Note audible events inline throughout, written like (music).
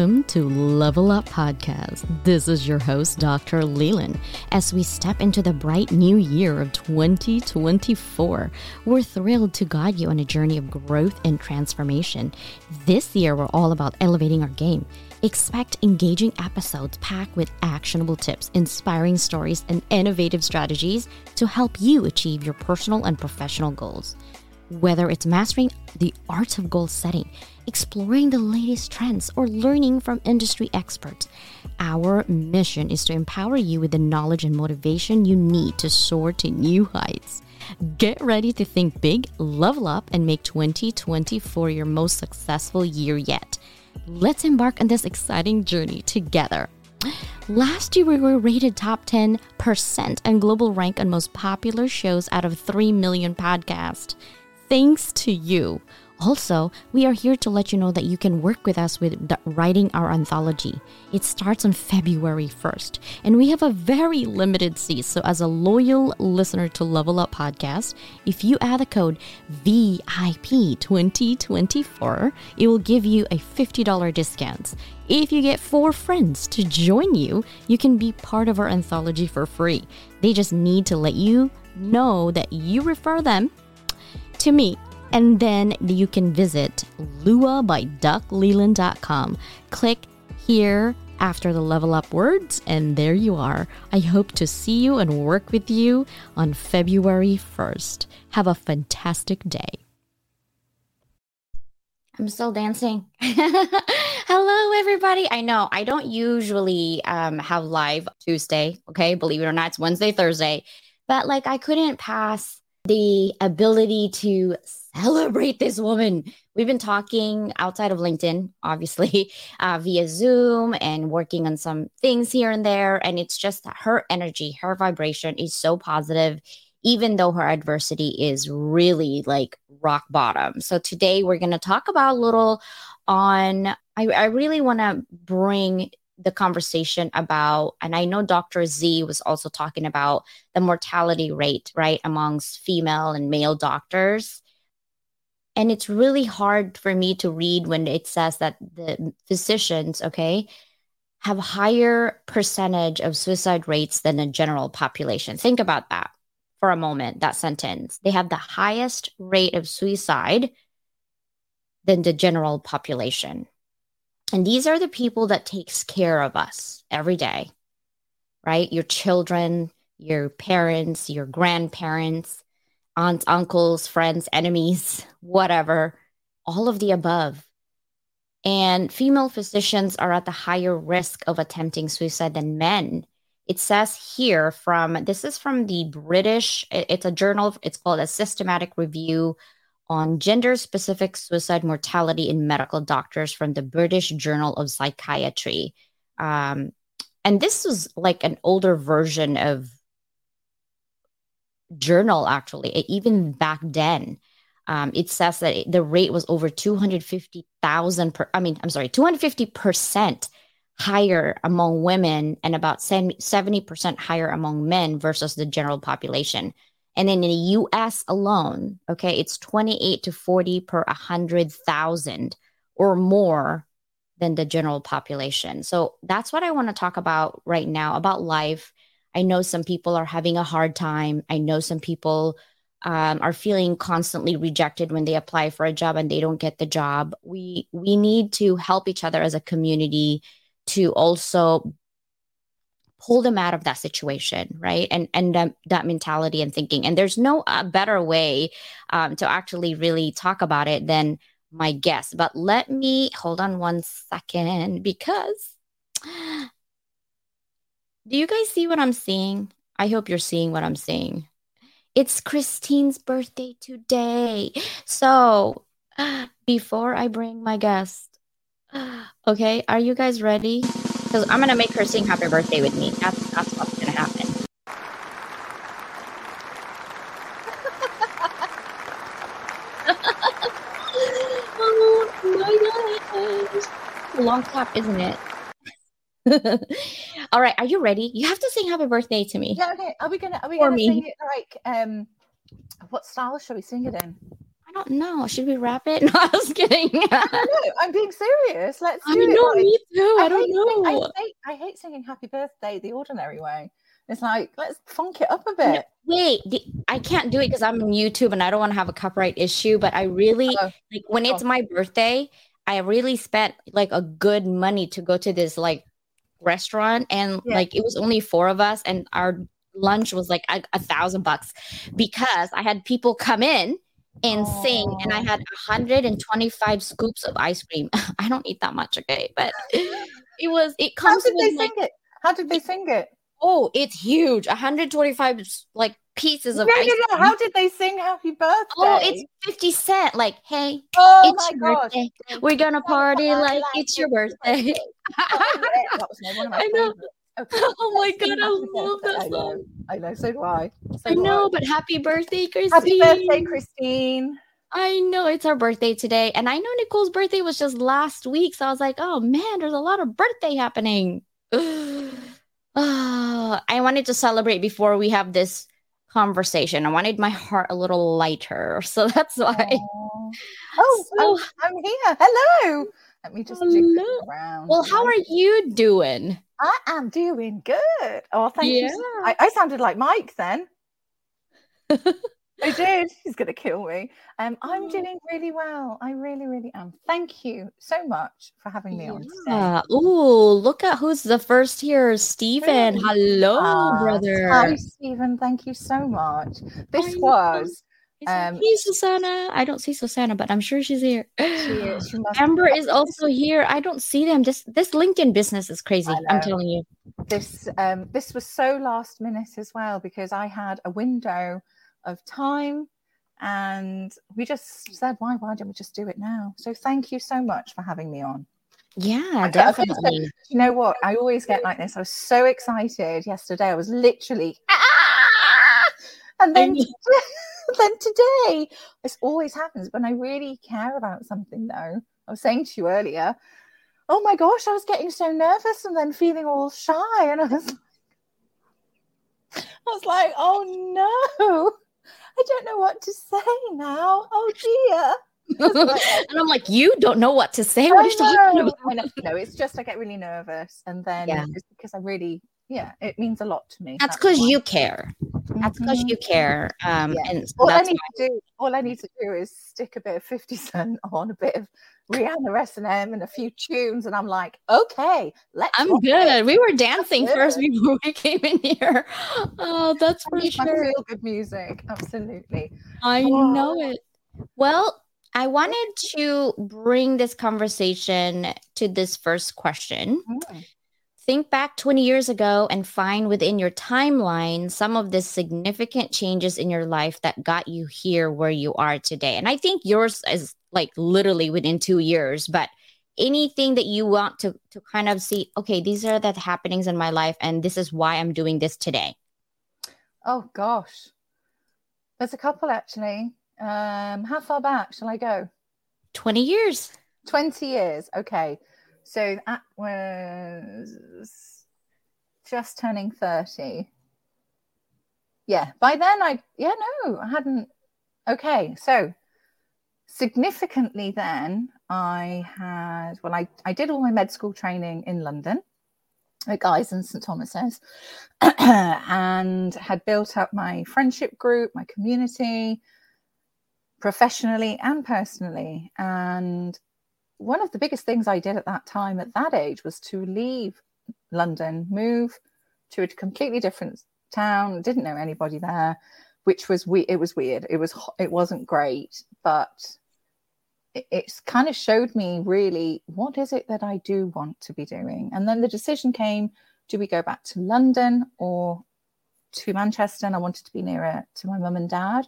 Welcome to Level Up Podcast. This is your host, Dr. Leland. As we step into the bright new year of 2024, we're thrilled to guide you on a journey of growth and transformation. This year, we're all about elevating our game. Expect engaging episodes packed with actionable tips, inspiring stories, and innovative strategies to help you achieve your personal and professional goals. Whether it's mastering the art of goal setting, exploring the latest trends, or learning from industry experts, our mission is to empower you with the knowledge and motivation you need to soar to new heights. Get ready to think big, level up, and make 2024 your most successful year yet. Let's embark on this exciting journey together. Last year, we were rated top 10% and global rank on most popular shows out of 3 million podcasts thanks to you. Also, we are here to let you know that you can work with us with writing our anthology. It starts on February 1st, and we have a very limited seat. So, as a loyal listener to Level Up Podcast, if you add the code VIP2024, it will give you a $50 discount. If you get four friends to join you, you can be part of our anthology for free. They just need to let you know that you refer them to me. And then you can visit luabyduckleland.com. Click here after the level up words, and there you are. I hope to see you and work with you on February 1st. Have a fantastic day. I'm still dancing. (laughs) Hello, everybody. I know I don't usually um, have live Tuesday. Okay. Believe it or not, it's Wednesday, Thursday. But like, I couldn't pass the ability to celebrate this woman. We've been talking outside of LinkedIn, obviously, (laughs) uh, via Zoom and working on some things here and there. And it's just her energy, her vibration is so positive, even though her adversity is really like rock bottom. So today we're going to talk about a little on, I, I really want to bring the conversation about, and I know Dr. Z was also talking about the mortality rate, right, amongst female and male doctors. And it's really hard for me to read when it says that the physicians, okay, have higher percentage of suicide rates than the general population. Think about that for a moment, that sentence. They have the highest rate of suicide than the general population. And these are the people that takes care of us every day, right? Your children, your parents, your grandparents, aunts, uncles, friends, enemies, (laughs) whatever, all of the above. And female physicians are at the higher risk of attempting suicide than men. It says here from this is from the British, it's a journal, it's called a systematic review on gender specific suicide mortality in medical doctors from the British Journal of Psychiatry. Um, and this was like an older version of journal actually even back then um, it says that the rate was over 250,000 per I mean I'm sorry 250% higher among women and about 70% higher among men versus the general population and then in the US alone, okay, it's 28 to 40 per 100,000 or more than the general population. So that's what I want to talk about right now about life. I know some people are having a hard time. I know some people um, are feeling constantly rejected when they apply for a job and they don't get the job. We we need to help each other as a community to also pull them out of that situation right? And and that, that mentality and thinking. And there's no uh, better way um, to actually really talk about it than my guest but let me hold on one second because (gasps) do you guys see what i'm seeing? I hope you're seeing what i'm seeing. It's christine's birthday today. So (gasps) before i bring my guest (gasps) okay are you guys ready because I'm gonna make her sing happy birthday with me. That's that's what's gonna happen. oh my gosh. Long clap, isn't it? (laughs) All right, are you ready? You have to sing happy birthday to me. Yeah, okay. Are we gonna are we gonna me. sing it like um what style shall we sing it in? I don't know. Should we wrap it? (laughs) No, I was kidding. no, I'm being serious. Let's do I it. know, like- me too. I, don't hate sing- know. I hate, I hate singing happy birthday the ordinary way. It's like, let's funk it up a bit. Wait, the, I can't do it because I'm on YouTube and I don't want to have a copyright issue. But I really Oh, like when it's my birthday. I really spent like a good money to go to this like restaurant, and Yeah. like it was only four of us, and our lunch was like a, a thousand bucks because I had people come in and sing, and I Aw. had 125 scoops of ice cream. (laughs) I don't eat that much, okay, but it was it How did they like sing it? How did they sing it? oh, it's huge, 125 like pieces of no, ice no. cream. How did they sing happy birthday? Oh, it's 50 cent. Like, hey, oh it's my your gosh. birthday. We're gonna party like it's your birthday. Oh, yeah, that was one of my (laughs) I know. favorites. Okay, (laughs) Oh my god, I love that I know, song. I know, so do I. So I know, but happy birthday, Christine. Happy birthday, Christine. I know it's our birthday today. And I know Nicole's birthday was just last week. So I was like, oh man, there's a lot of birthday happening. (sighs) Ah, I wanted to celebrate before we have this conversation. I wanted my heart a little lighter. (laughs) So that's why. Aw. (laughs) Oh, So- I'm, I'm here. Hello. Let me just Hello. around. Well, how are you doing? I am doing good. Oh, thank you. I, I sounded like Mike then. (laughs) I did. He's going to kill me. Um, I'm Oh. doing really well. I really, really am. Thank you so much for having me on today. Yeah. Ooh, look at who's the first here. Stephen. Hello, Ah, brother. Hi, Stephen. Thank you so much. This was. Like, um, hey, Susanna. I don't see Susanna, but I'm sure she's here. She, is- she (gasps) Amber is also here. I don't see them. This this LinkedIn business is crazy. I'm telling you. this um this was so last minute as well because I had a window of time and we just said why why don't we just do it now so thank you so much for having me on Yeah, I- I think so. definitely. you know what i always get like this i was so excited yesterday i was literally "Ah!" and then (laughs) then today this always happens when i really care about something though i was saying to you earlier oh my gosh i was getting so nervous and then feeling all shy and i was I was like, oh no, I don't know what to say now. Oh dear. (laughs) and I'm like, you don't know what to say. What are you talking know. about? I know. No, it's just I get really nervous, and then Yeah. it's because I really, yeah, it means a lot to me. That's because you care. That's because you care. Um, Yeah. and so All I need to do, all I need to do is stick a bit of Fifty Cent (laughs) on, a bit of Rihanna S and M, and a few tunes, and I'm like, okay, let's. I'm rock it. good. We were dancing first good. before we (laughs) came in here. Oh, that's I for my sure. feel good music, absolutely. I Oh. know it. Well, I wanted to bring this conversation to this first question. Mm. Think back 20 years ago and find within your timeline some of the significant changes in your life that got you here where you are today. And I think yours is like literally within two years, but anything that you want to to kind of see, okay, these are the happenings in my life, and this is why I'm doing this today. Oh gosh, there's a couple actually. Um, how far back shall I go? 20 years. 20 years. Okay. So that was just turning 30. Yeah. By then I yeah, no, I hadn't okay. So significantly then I had well I, I did all my med school training in London at Guy's and St Thomas's (clears throat) and had built up my friendship group, my community professionally and personally. And one of the biggest things I did at that time, at that age, was to leave London, move to a completely different town. Didn't know anybody there, which was we. It was weird. It was it wasn't great, but it, it's kind of showed me really what is it that I do want to be doing. And then the decision came: do we go back to London or to Manchester? And I wanted to be nearer to my mum and dad.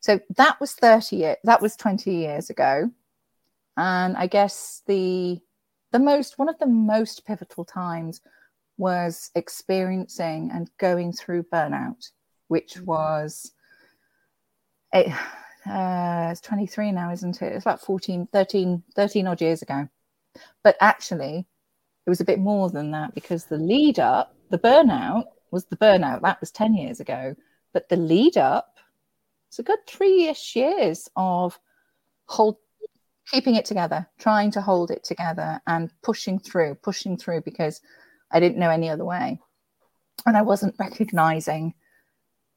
So that was 30 years, that was 20 years ago. And I guess the the most one of the most pivotal times was experiencing and going through burnout, which was it, uh, it's 23 now, isn't it? It's about 14, 13, 13 odd years ago. But actually, it was a bit more than that because the lead up, the burnout was the burnout. That was 10 years ago. But the lead up, it's a good three ish years of hold keeping it together, trying to hold it together and pushing through, pushing through because I didn't know any other way. And I wasn't recognizing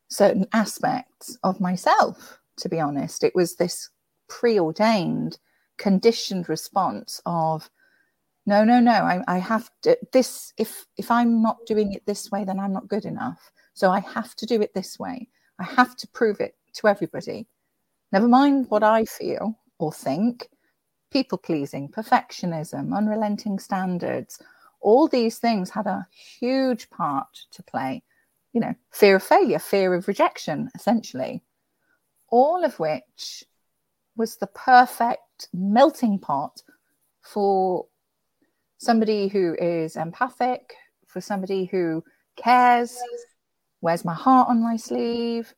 certain aspects of myself, to be honest. It was this preordained, conditioned response of, no, no, no, I, I have to this if if I'm not doing it this way, then I'm not good enough. So I have to do it this way. I have to prove it to everybody. Never mind what I feel or think, people pleasing, perfectionism, unrelenting standards, all these things had a huge part to play. You know, fear of failure, fear of rejection, essentially, all of which was the perfect melting pot for somebody who is empathic, for somebody who cares, wears my heart on my sleeve.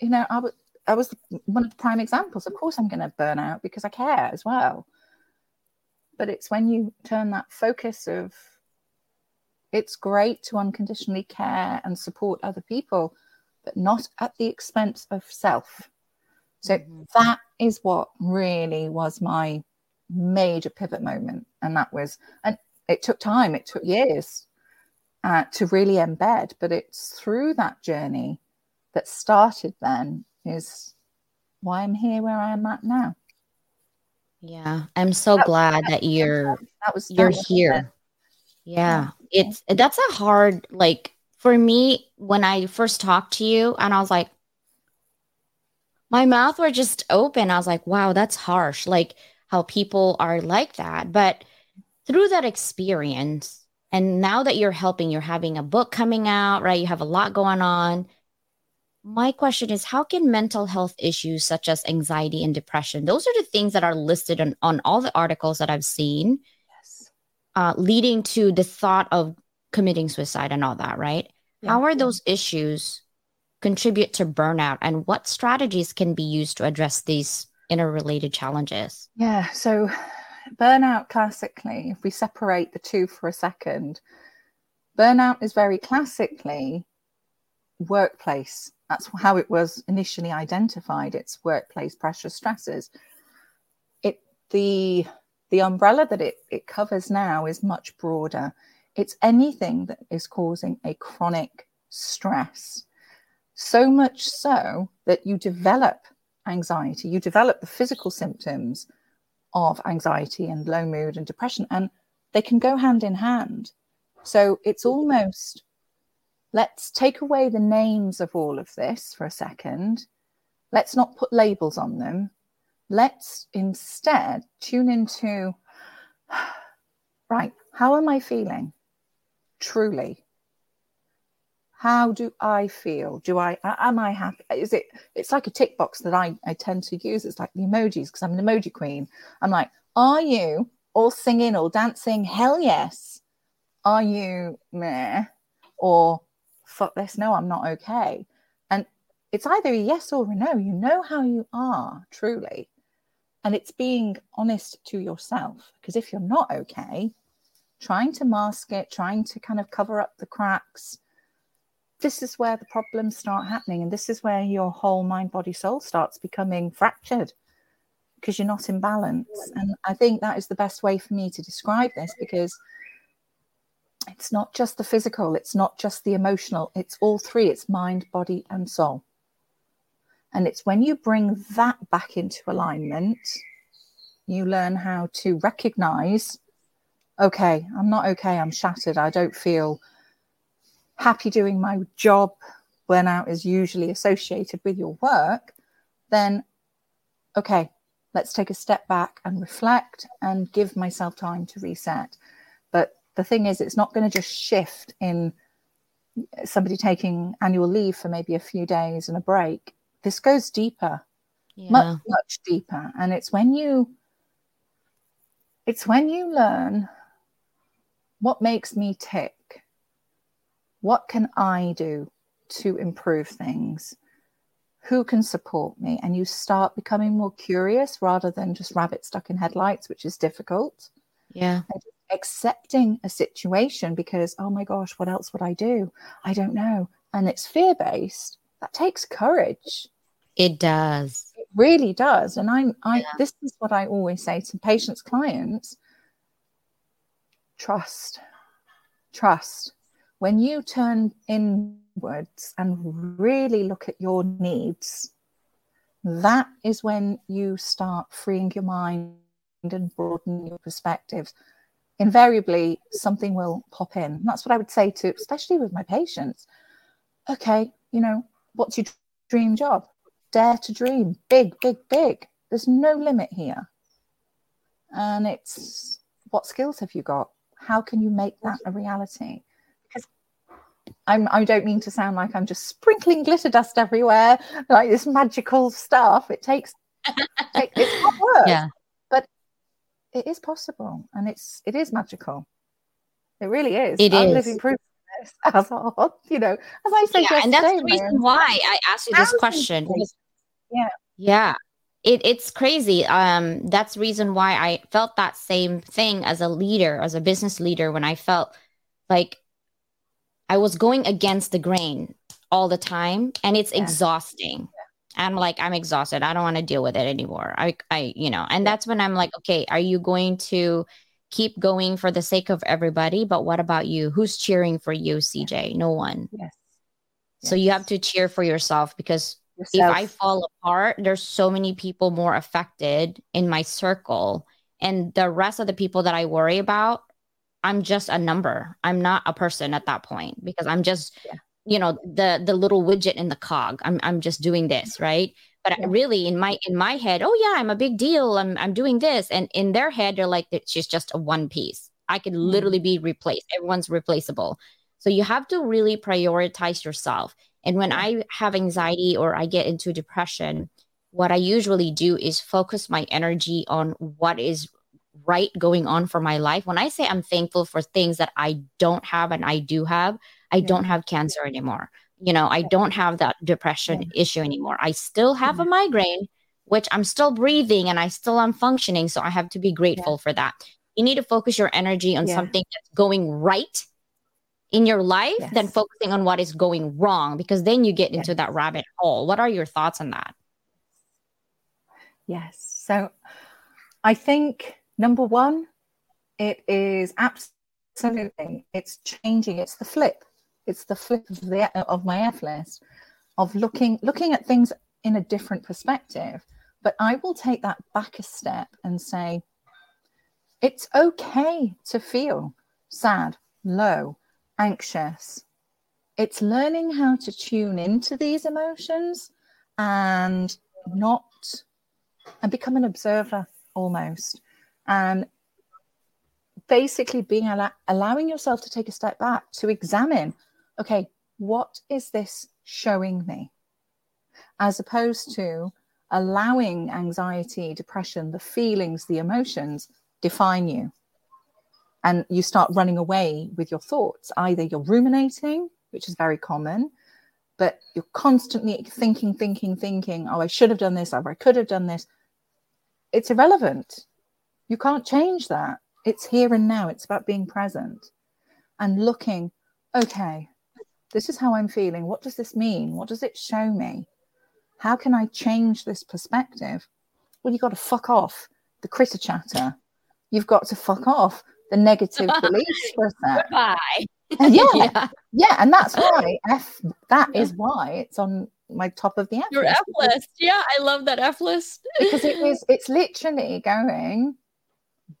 You know, I, w- I was one of the prime examples. Of course, I'm going to burn out because I care as well. But it's when you turn that focus of it's great to unconditionally care and support other people, but not at the expense of self. So mm-hmm. that is what really was my major pivot moment. And that was, and it took time, it took years uh, to really embed, but it's through that journey that started then is why I'm here where I am at now. Yeah, I'm so that, glad that you're that was you're here. It. Yeah, it's that's a hard like for me when I first talked to you and I was like my mouth were just open. I was like, wow, that's harsh. Like how people are like that. But through that experience, and now that you're helping, you're having a book coming out, right? You have a lot going on my question is how can mental health issues such as anxiety and depression those are the things that are listed on, on all the articles that i've seen yes. uh, leading to the thought of committing suicide and all that right yeah. how are those issues contribute to burnout and what strategies can be used to address these interrelated challenges yeah so burnout classically if we separate the two for a second burnout is very classically workplace that's how it was initially identified. It's workplace pressure stresses. It the the umbrella that it, it covers now is much broader. It's anything that is causing a chronic stress. So much so that you develop anxiety, you develop the physical symptoms of anxiety and low mood and depression, and they can go hand in hand. So it's almost let's take away the names of all of this for a second. Let's not put labels on them. Let's instead tune into (sighs) right, how am I feeling? Truly. How do I feel? Do I am I happy? Is it it's like a tick box that I, I tend to use. It's like the emojis because I'm an emoji queen. I'm like, are you all singing or dancing? Hell yes. Are you meh? Or fuck this, no, I'm not okay. And it's either a yes or a no. You know how you are truly. And it's being honest to yourself. Because if you're not okay, trying to mask it, trying to kind of cover up the cracks, this is where the problems start happening. And this is where your whole mind, body, soul starts becoming fractured because you're not in balance. And I think that is the best way for me to describe this because it's not just the physical, it's not just the emotional, it's all three it's mind, body, and soul. And it's when you bring that back into alignment, you learn how to recognize okay, I'm not okay, I'm shattered, I don't feel happy doing my job. Burnout is usually associated with your work. Then, okay, let's take a step back and reflect and give myself time to reset. But the thing is, it's not going to just shift in somebody taking annual leave for maybe a few days and a break. This goes deeper, yeah. much, much deeper. And it's when you, it's when you learn what makes me tick. What can I do to improve things? Who can support me? And you start becoming more curious rather than just rabbit stuck in headlights, which is difficult. Yeah. And accepting a situation because, oh my gosh, what else would I do? I don't know. And it's fear based. That takes courage. It does. It really does. And I'm I Yeah. this is what I always say to patients, clients. Trust. Trust. When you turn inwards and really look at your needs, that is when you start freeing your mind and broadening your perspectives. Invariably, something will pop in. And that's what I would say to, especially with my patients. Okay, you know, what's your dream job? Dare to dream. Big, big, big. There's no limit here. And it's what skills have you got? How can you make that a reality? Because I'm, I don't mean to sound like I'm just sprinkling glitter dust everywhere, like this magical stuff. It takes, take, it's hard work, Yeah. It is possible and it's it is magical. It really is. It I'm is. living proof of this (laughs) as a, you know, as I said yeah, and that's the reason why I asked you this question. Yeah. Yeah. It, it's crazy. Um, that's the reason why I felt that same thing as a leader, as a business leader, when I felt like I was going against the grain all the time, and it's Yeah. exhausting. I'm like, I'm exhausted. I don't want to deal with it anymore. I, I, you know, and that's when I'm like, okay, are you going to keep going for the sake of everybody? But what about you? Who's cheering for you, CJ? No one. yes. So you have to cheer for yourself because if I fall apart, there's so many people more affected in my circle. And the rest of the people that I worry about, I'm just a number. I'm not a person at that point because I'm just, Yeah. You know, the the little widget in the cog. I'm I'm just doing this, right? But Yeah. really in my in my head, oh yeah, I'm a big deal. I'm I'm doing this. And in their head, they're like, she's just a one piece. I could Mm-hmm. literally be replaced. Everyone's replaceable. So you have to really prioritize yourself. And when I have anxiety or I get into depression, what I usually do is focus my energy on what is right going on for my life. When I say I'm thankful for things that I don't have and I do have, I Yeah. don't have cancer anymore. You know, I don't have that depression issue anymore. I still have a migraine, which I'm still breathing and I still am functioning. So I have to be grateful for that. You need to focus your energy on Yeah. something that's going right in your life than focusing on what is going wrong because then you get into Yes. that rabbit hole. What are your thoughts on that? Yes. So I think number one, it is absolutely it's changing. It's the flip. It's the flip of the of my F list of looking looking at things in a different perspective. But I will take that back a step and say, it's okay to feel sad, low, anxious. It's learning how to tune into these emotions and not and become an observer almost and basically being allow- allowing yourself to take a step back to examine okay what is this showing me? As opposed to allowing anxiety depression the feelings the emotions define you. And you start running away with your thoughts. Either you're ruminating which is very common but you're constantly thinking thinking thinking oh i should have done this or i could have done this. It's irrelevant. You can't change that. It's here and now. It's about being present and looking okay this is how i'm feeling what does this mean what does it show me how can i change this perspective well you've got to fuck off the critter chatter you've got to fuck off the negative (laughs) beliefs for a sec Goodbye. (laughs) yeah, (laughs) yeah. yeah, and that's why F. That is why it's on my top of the F Your list, F list. Yeah, I love that F list. because it is. It's literally going,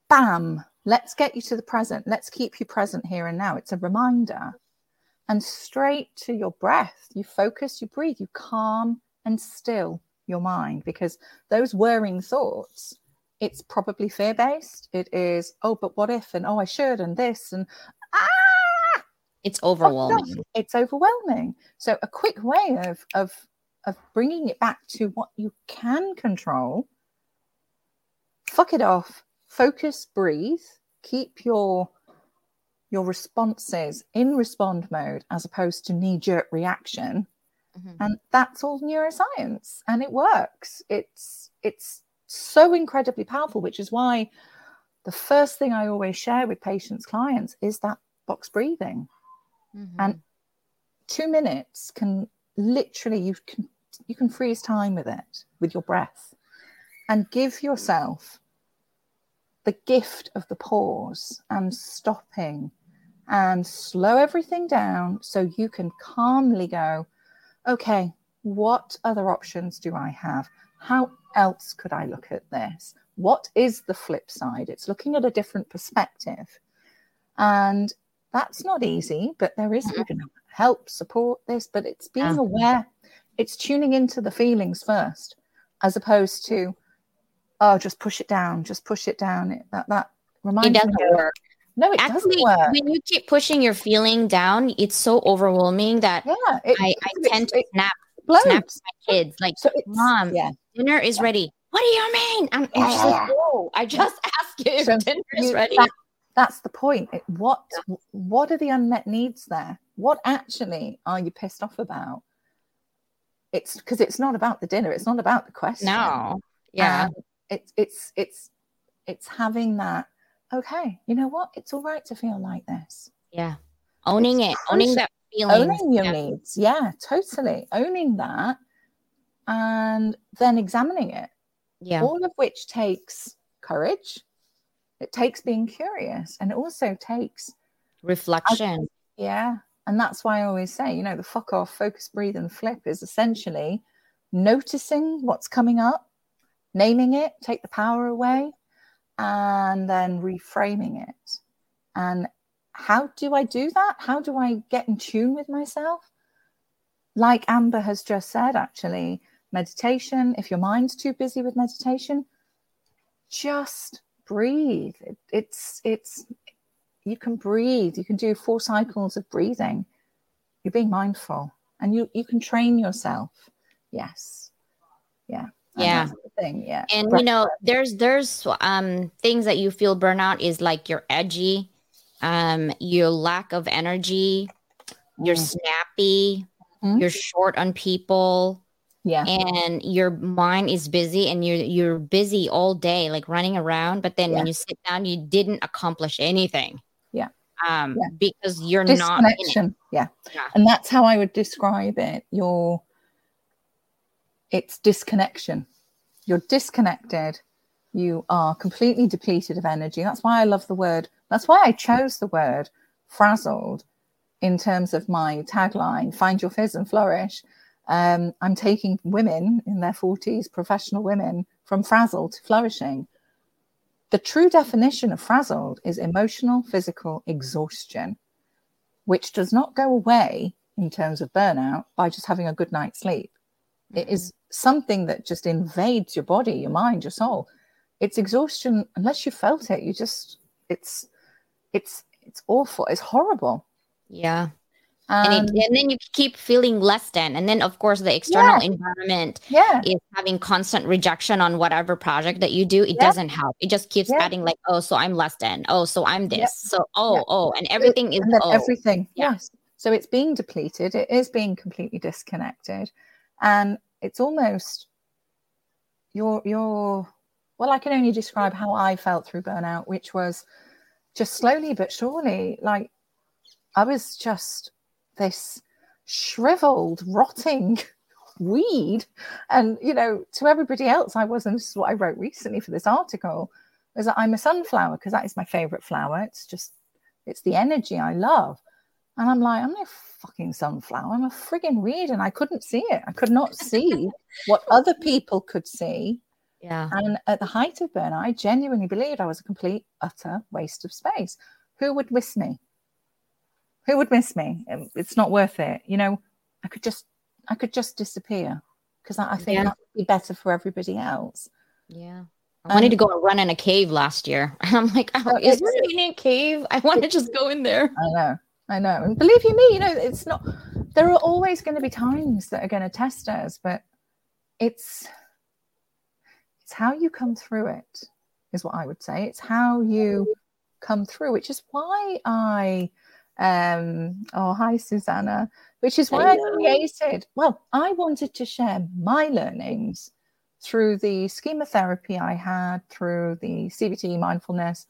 bam. Let's get you to the present. Let's keep you present here and now. It's a reminder, and straight to your breath. You focus. You breathe. You calm and still your mind because those whirring thoughts. It's probably fear based. It is. Oh, but what if? And oh, I should. And this. And ah. It's overwhelming. It's overwhelming. So a quick way of of of bringing it back to what you can control. Fuck it off. Focus. Breathe. Keep your your responses in respond mode as opposed to knee jerk reaction. Mhm. And that's all neuroscience, and it works. It's it's so incredibly powerful, which is why the first thing I always share with patients, clients, is that box breathing Mhm. and two minutes can literally you can you can freeze time with it with your breath and give yourself the gift of the pause and stopping and slow everything down so you can calmly go, okay, what other options do I have? How else could I look at this? What is the flip side? It's looking at a different perspective. And that's not easy, but there is mm-hmm. help, support this, but it's being aware, it's tuning into the feelings first, as opposed to, oh, just push it down, just push it down. It, that that reminds it doesn't me. work. No, it Actually, doesn't work. When you keep pushing your feeling down, it's so overwhelming that yeah, it, I, I tend to snap, snap to my kids like, so "Mom, yeah. dinner is yeah. ready." What do you mean? I'm, I'm just like, "Oh, I just (laughs) asked you so dinner is ready." That, that's the point. It, what what are the unmet needs there? What actually are you pissed off about? It's because it's not about the dinner. It's not about the question. No. Yeah. Um, it's it's it's it's having that. Okay, you know what? It's all right to feel like this. Yeah. Owning it's it. Owning that feeling. Owning your yeah. needs. Yeah, totally. Owning that, and then examining it. Yeah. All of which takes courage it takes being curious and it also takes reflection. I, yeah. And that's why I always say, you know, the fuck off, focus, breathe, and flip is essentially noticing what's coming up, naming it, take the power away, and then reframing it. And how do I do that? How do I get in tune with myself? Like Amber has just said, actually, meditation, if your mind's too busy with meditation, just breathe. It, it's it's you can breathe. You can do four cycles of breathing. You're being mindful, and you you can train yourself. Yes, yeah, yeah. thing, yeah. And you know, there's there's um things that you feel burnout is like you're edgy, um, your lack of energy, you're mm. snappy, mm-hmm. you're short on people yeah and your mind is busy and you're you're busy all day like running around but then yeah. when you sit down you didn't accomplish anything yeah um yeah. because you're not yeah. yeah and that's how i would describe it your it's disconnection you're disconnected you are completely depleted of energy that's why i love the word that's why i chose the word frazzled in terms of my tagline find your fizz and flourish um, I'm taking women in their 40s, professional women, from frazzled to flourishing. The true definition of frazzled is emotional, physical exhaustion, which does not go away in terms of burnout by just having a good night's sleep. Mm-hmm. It is something that just invades your body, your mind, your soul. It's exhaustion, unless you felt it, you just, it's, it's, it's awful. It's horrible. Yeah. Um, and, it, and, then you keep feeling less than and then of course the external yeah. environment yeah. is having constant rejection on whatever project that you do it doesn't help it just keeps adding like oh so i'm less than oh so i'm this so oh oh and everything is and oh. everything yes so it's being depleted it is being completely disconnected and it's almost your your well i can only describe how i felt through burnout which was just slowly but surely like i was just this shriveled, rotting (laughs) weed. And, you know, to everybody else, I wasn't, this is what I wrote recently for this article, is that I'm a sunflower because that is my favorite flower. It's just, it's the energy I love. And I'm like, I'm no fucking sunflower. I'm a frigging weed. And I couldn't see it. I could not (laughs) see what other people could see. Yeah. And at the height of burnout, I genuinely believed I was a complete, utter waste of space. Who would miss me? who would miss me? Um, it's not worth it. You know, I could just, I could just disappear because I, I, think yeah. that would be better for everybody else. Yeah. I um, to go and run in a cave last year. (laughs) I'm like, oh, is there a cave? I want to just go in there. I know, I know. And believe you me, you know, it's not. There are always going to be times that are going to test us, but it's it's how you come through it, is what I would say. It's how you come through, which is why I um, oh, hi, Susanna. Which is why. I created, well, I wanted to share my learnings through the schema therapy I had, through the CBT mindfulness.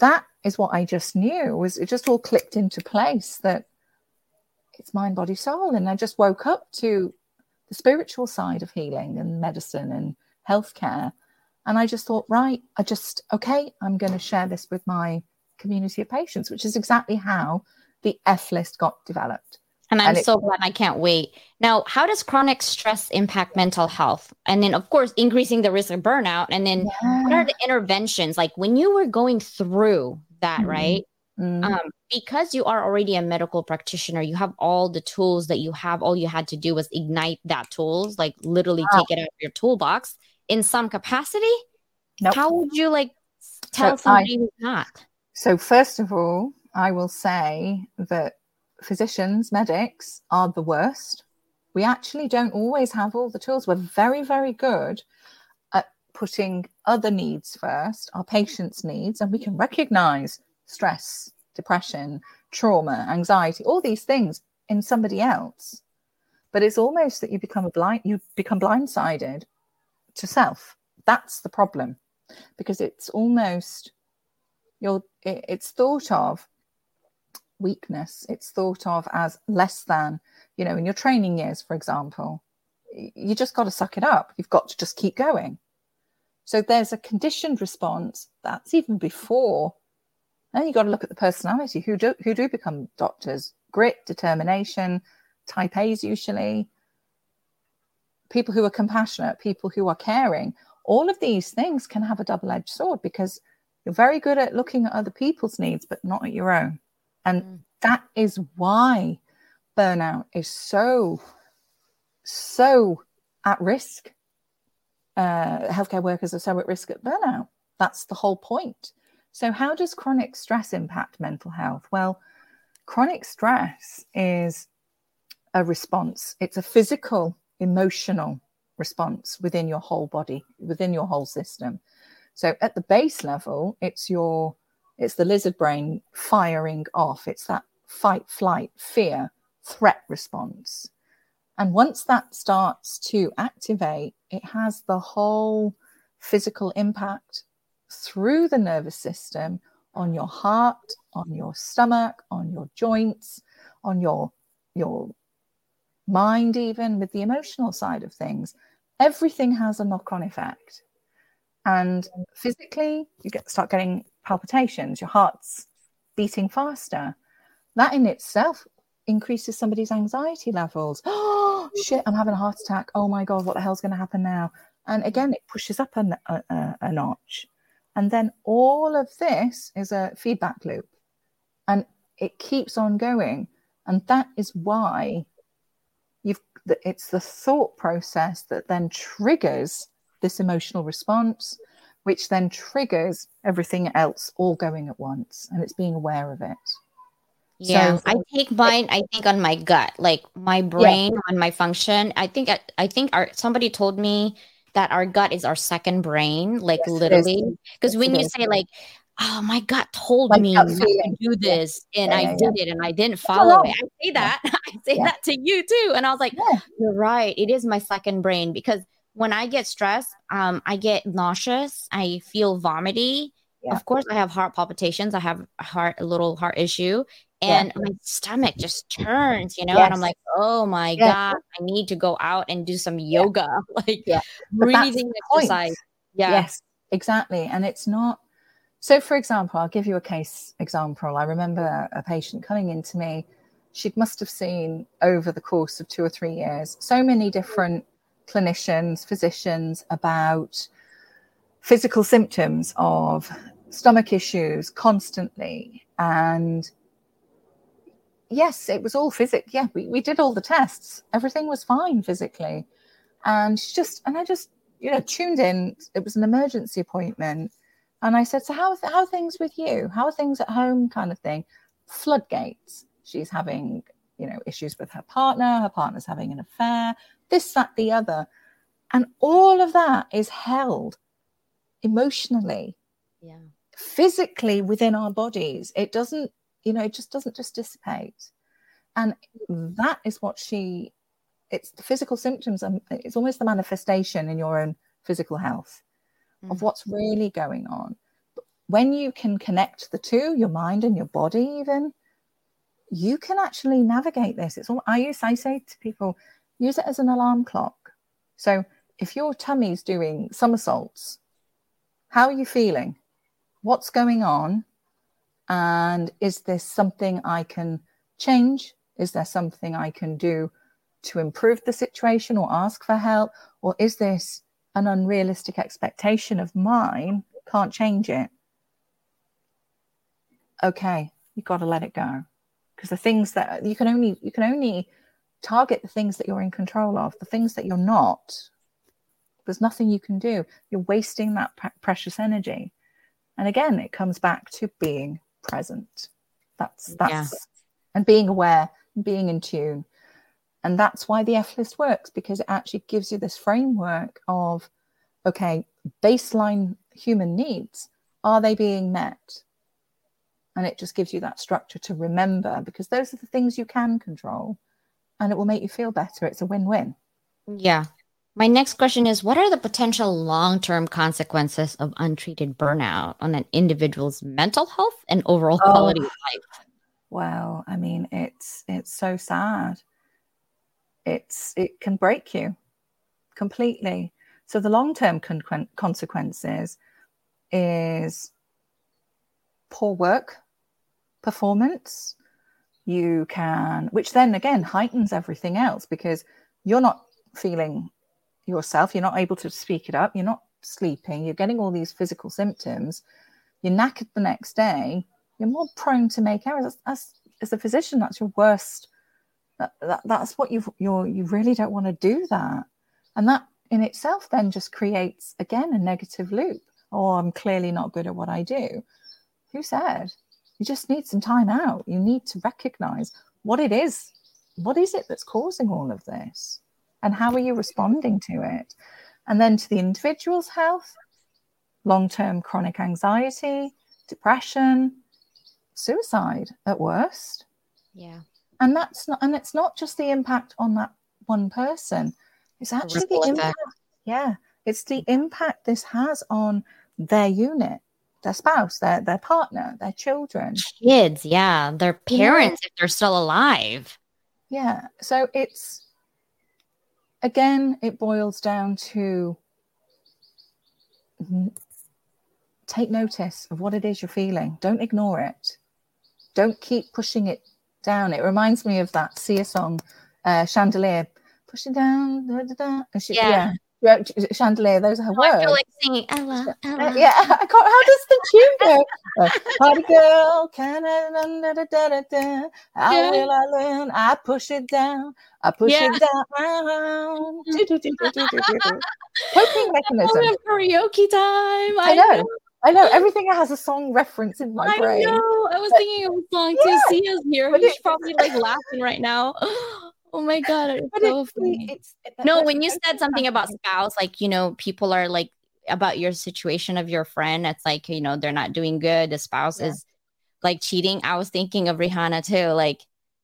That is what I just knew was it just all clicked into place that it's mind, body, soul. And I just woke up to the spiritual side of healing and medicine and healthcare. And I just thought, right, I just, okay, I'm going to share this with my community of patients, which is exactly how the F list got developed. And I'm and so glad I can't wait. Now, how does chronic stress impact mental health? And then, of course, increasing the risk of burnout. And then, yeah. what are the interventions? Like when you were going through that, mm-hmm. right? Mm-hmm. Um, because you are already a medical practitioner, you have all the tools that you have. All you had to do was ignite that tools, like literally wow. take it out of your toolbox in some capacity. Nope. How would you like tell so somebody I, who's not? So, first of all, I will say that physicians, medics are the worst. We actually don't always have all the tools. We're very, very good at putting other needs first, our patients' needs, and we can recognize stress, depression, trauma, anxiety, all these things in somebody else. But it's almost that you become a blind you become blindsided to self. That's the problem. Because it's almost you're it's thought of weakness. It's thought of as less than, you know, in your training years, for example, you just got to suck it up. You've got to just keep going. So there's a conditioned response that's even before. And you've got to look at the personality who do who do become doctors. Grit, determination, type A's usually. People who are compassionate, people who are caring. All of these things can have a double-edged sword because you're very good at looking at other people's needs, but not at your own. And mm. that is why burnout is so, so at risk. Uh, healthcare workers are so at risk at burnout. That's the whole point. So, how does chronic stress impact mental health? Well, chronic stress is a response, it's a physical, emotional response within your whole body, within your whole system. So, at the base level, it's your it's the lizard brain firing off. It's that fight, flight, fear, threat response. And once that starts to activate, it has the whole physical impact through the nervous system on your heart, on your stomach, on your joints, on your your mind even with the emotional side of things. Everything has a knock-on effect. And physically, you get start getting palpitations, your heart's beating faster. That in itself increases somebody's anxiety levels. Oh, (gasps) shit, I'm having a heart attack. Oh my God, what the hell's going to happen now? And again, it pushes up a, a, a notch. And then all of this is a feedback loop and it keeps on going. And that is why you've it's the thought process that then triggers this emotional response which then triggers everything else all going at once. And it's being aware of it. Yeah, so, I take mine. I think on my gut, like my brain yeah. on my function. I think I think our somebody told me that our gut is our second brain, like yes, literally. Because when you is. say like, "Oh, my gut told my me to do this," yeah. and yeah, I did it, and I didn't follow it. I say that. (laughs) I say that to you too, and I was like, "You're right. It is my second brain because." When I get stressed, um, I get nauseous. I feel vomity. Yeah. Of course, I have heart palpitations. I have a heart, a little heart issue, and yeah. my stomach just turns, you know. Yes. And I'm like, oh my yes. god, I need to go out and do some yoga, (laughs) like yeah. breathing exercise. Yeah. Yes, exactly. And it's not. So, for example, I'll give you a case example. I remember a patient coming into me. She must have seen over the course of two or three years so many different clinicians, physicians about physical symptoms of stomach issues constantly. And yes, it was all physic. Yeah, we, we did all the tests. Everything was fine physically. And she just, and I just, you know, tuned in. It was an emergency appointment. And I said, So, how, how are things with you? How are things at home? kind of thing. Floodgates. She's having, you know, issues with her partner. Her partner's having an affair this, that, the other. And all of that is held emotionally, yeah, physically within our bodies. It doesn't, you know, it just doesn't just dissipate. And that is what she, it's the physical symptoms, and it's almost the manifestation in your own physical health mm. of what's really going on. But when you can connect the two, your mind and your body, even, you can actually navigate this. It's all I use, I say to people, use it as an alarm clock. So if your tummy's doing somersaults, how are you feeling? What's going on? And is this something I can change? Is there something I can do to improve the situation or ask for help? Or is this an unrealistic expectation of mine? Can't change it. Okay, you've got to let it go. Because the things that you can only you can only target the things that you're in control of. The things that you're not, there's nothing you can do. You're wasting that precious energy. And again, it comes back to being present. That's that's yeah. and being aware, and being in tune. And that's why the F list works because it actually gives you this framework of okay, baseline human needs, are they being met? And it just gives you that structure to remember because those are the things you can control and it will make you feel better. It's a win win. Yeah. My next question is What are the potential long term consequences of untreated burnout on an individual's mental health and overall oh, quality of life? Well, I mean, it's it's so sad. It's it can break you completely. So the long term con- consequences is poor work performance. You can, which then again heightens everything else because you're not feeling yourself. You're not able to speak it up. You're not sleeping. You're getting all these physical symptoms. You're knackered the next day. You're more prone to make errors. As, as, a physician, that's your worst. That, that, that's what you you're you really don't want to do that, and that in itself then just creates again a negative loop. Oh, I'm clearly not good at what I do. Who said? You just need some time out. You need to recognize what it is. What is it that's causing all of this? and how are you responding to it? And then to the individual's health, long term chronic anxiety, depression, suicide at worst. Yeah. And that's not, and it's not just the impact on that one person. It's actually the, the impact. Yeah. It's the impact this has on their unit, their spouse, their their partner, their children. Kids, yeah. Their parents yeah. if they're still alive. Yeah. So it's again, it boils down to take notice of what it is you're feeling. Don't ignore it. Don't keep pushing it down. It reminds me of that Sia song, uh, Chandelier. Pushing down, da, da, da. She, yeah. yeah chandelier. Those are her oh, words. I feel like singing Ella, Ella. Uh, yeah, (laughs) I can't. How does the tune go? (laughs) Uh, Party girl, can I, da, da, da, da, da. How will I learn? I push it down. I push yeah. it down. (laughs) Coping mechanism. Karaoke time. I, I know. know. I know everything has a song reference in my I brain. I know. I was but, thinking of a song yeah. too. Sia's here. He's probably like laughing right now. (gasps) Oh my god, it's but so funny. It's, no, when you said something about spouse, like you know, people are like about your situation of your friend. It's like you know they're not doing good. The spouse yeah. is like cheating. I was thinking of Rihanna too. Like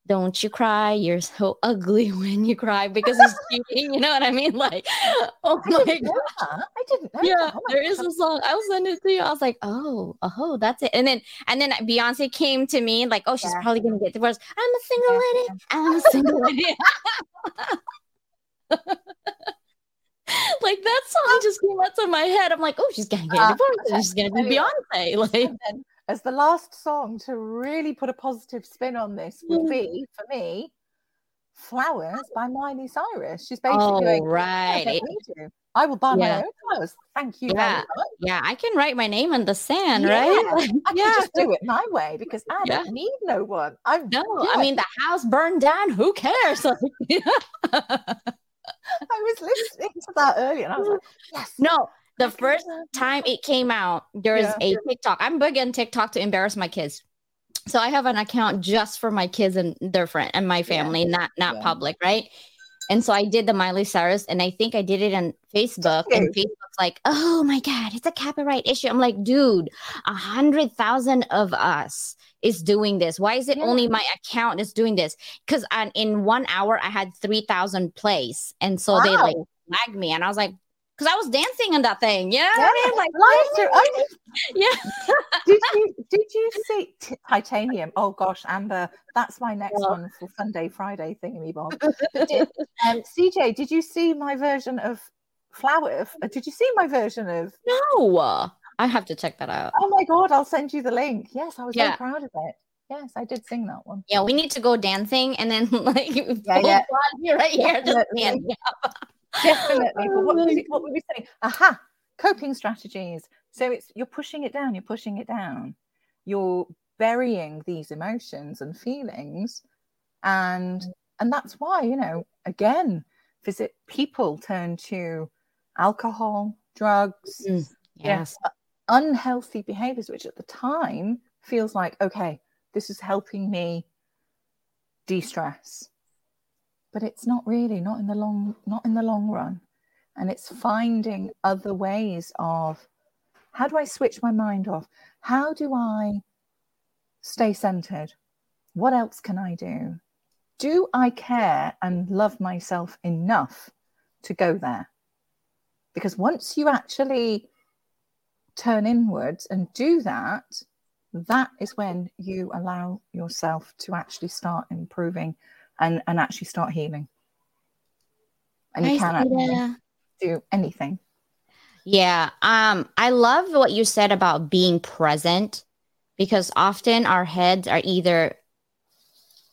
don't you cry you're so (laughs) ugly when you cry because he's cheating you know what i mean? Like (laughs) oh my I god. i didn't know yeah oh there god. is a song i'll send it to you i was like oh oh that's it. And then and then beyonce came to me like oh she's yeah. probably gonna get divorced. I'm a single lady i'm a single lady. (laughs) Like that song just came out of my head. I'm like oh she's gonna get uh, divorced. She's gonna be beyonce. Like as the last song to really put a positive spin on this would be mm. for me flowers by miley cyrus she's basically oh, going, right I will buy yeah. my own flowers. Thank you. Yeah. Yeah. I can write my name in the sand, yeah. right? (laughs) I yeah. can just do it my way because I yeah. don't need no one. I'm no, I mean the house burned down. Who cares? (laughs) (laughs) I was listening to that earlier and I was like, yes. No, the first time it came out, there's yeah. a TikTok. I'm big on TikTok to embarrass my kids. So I have an account just for my kids and their friend and my family, yeah. not not yeah. public, right? And so I did the Miley Cyrus, and I think I did it on Facebook. And Facebook's like, "Oh my god, it's a copyright issue." I'm like, "Dude, a hundred thousand of us is doing this. Why is it yeah. only my account is doing this?" Because in one hour I had three thousand plays, and so wow. they like flagged me, and I was like, because I was dancing on that thing. Yeah, Yeah, I mean, like. Oh, (laughs) yeah. did you did you see t- titanium? Oh gosh, Amber, that's my next Well- one for Sunday Friday thingy bob. (laughs) did- Um, CJ, did you see my version of flower? uh, Did you see my version of? no, I have to check that out. Oh my god, I'll send you the link. Yes, I was Yeah. so proud of it. Yes, I did sing that one. Yeah, we need to go dancing and then (laughs) like Yeah, yeah. right here. Just Definitely. Definitely. But what, was it, what were we saying? Aha, coping strategies. So it's you're pushing it down, you're pushing it down. You're burying these emotions and feelings. And and that's why, you know, again, visit people turn to alcohol, drugs, Mm, Yeah. Yes. unhealthy behaviors, which at the time feels like, okay, this is helping me de-stress. But it's not really, not in the long, not in the long run. And it's finding other ways of how do I switch my mind off? How do I stay centered? What else can I do? Do I care and love myself enough to go there? Because once you actually turn inwards and do that, that is when you allow yourself to actually start improving and, and actually start healing. And you I can see actually do anything. Yeah. Um, I love what you said about being present because often our heads are either